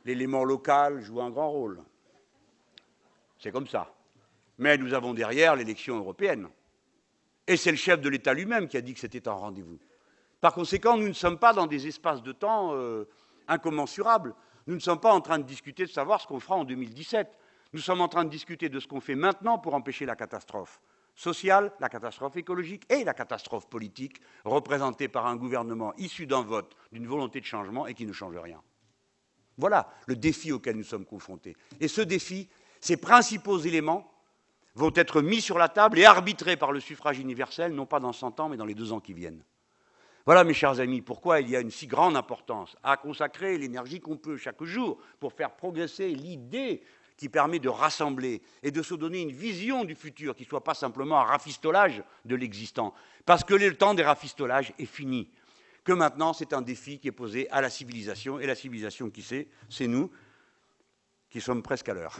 L'élément local joue un grand rôle. C'est comme ça. Mais nous avons derrière l'élection européenne. Et c'est le chef de l'État lui-même qui a dit que c'était un rendez-vous. Par conséquent, nous ne sommes pas dans des espaces de temps euh, incommensurables. Nous ne sommes pas en train de discuter de savoir ce qu'on fera en 2017. Nous sommes en train de discuter de ce qu'on fait maintenant pour empêcher la catastrophe sociale, la catastrophe écologique et la catastrophe politique représentée par un gouvernement issu d'un vote, d'une volonté de changement et qui ne change rien. Voilà le défi auquel nous sommes confrontés. Et ce défi, ces principaux éléments vont être mis sur la table et arbitrés par le suffrage universel, non pas dans 100 ans, mais dans les deux ans qui viennent. Voilà, mes chers amis, pourquoi il y a une si grande importance à consacrer l'énergie qu'on peut chaque jour pour faire progresser l'idée qui permet de rassembler et de se donner une vision du futur qui ne soit pas simplement un rafistolage de l'existant. Parce que le temps des rafistolages est fini. Que maintenant, c'est un défi qui est posé à la civilisation. Et la civilisation, qui c'est C'est nous qui sommes presque à l'heure.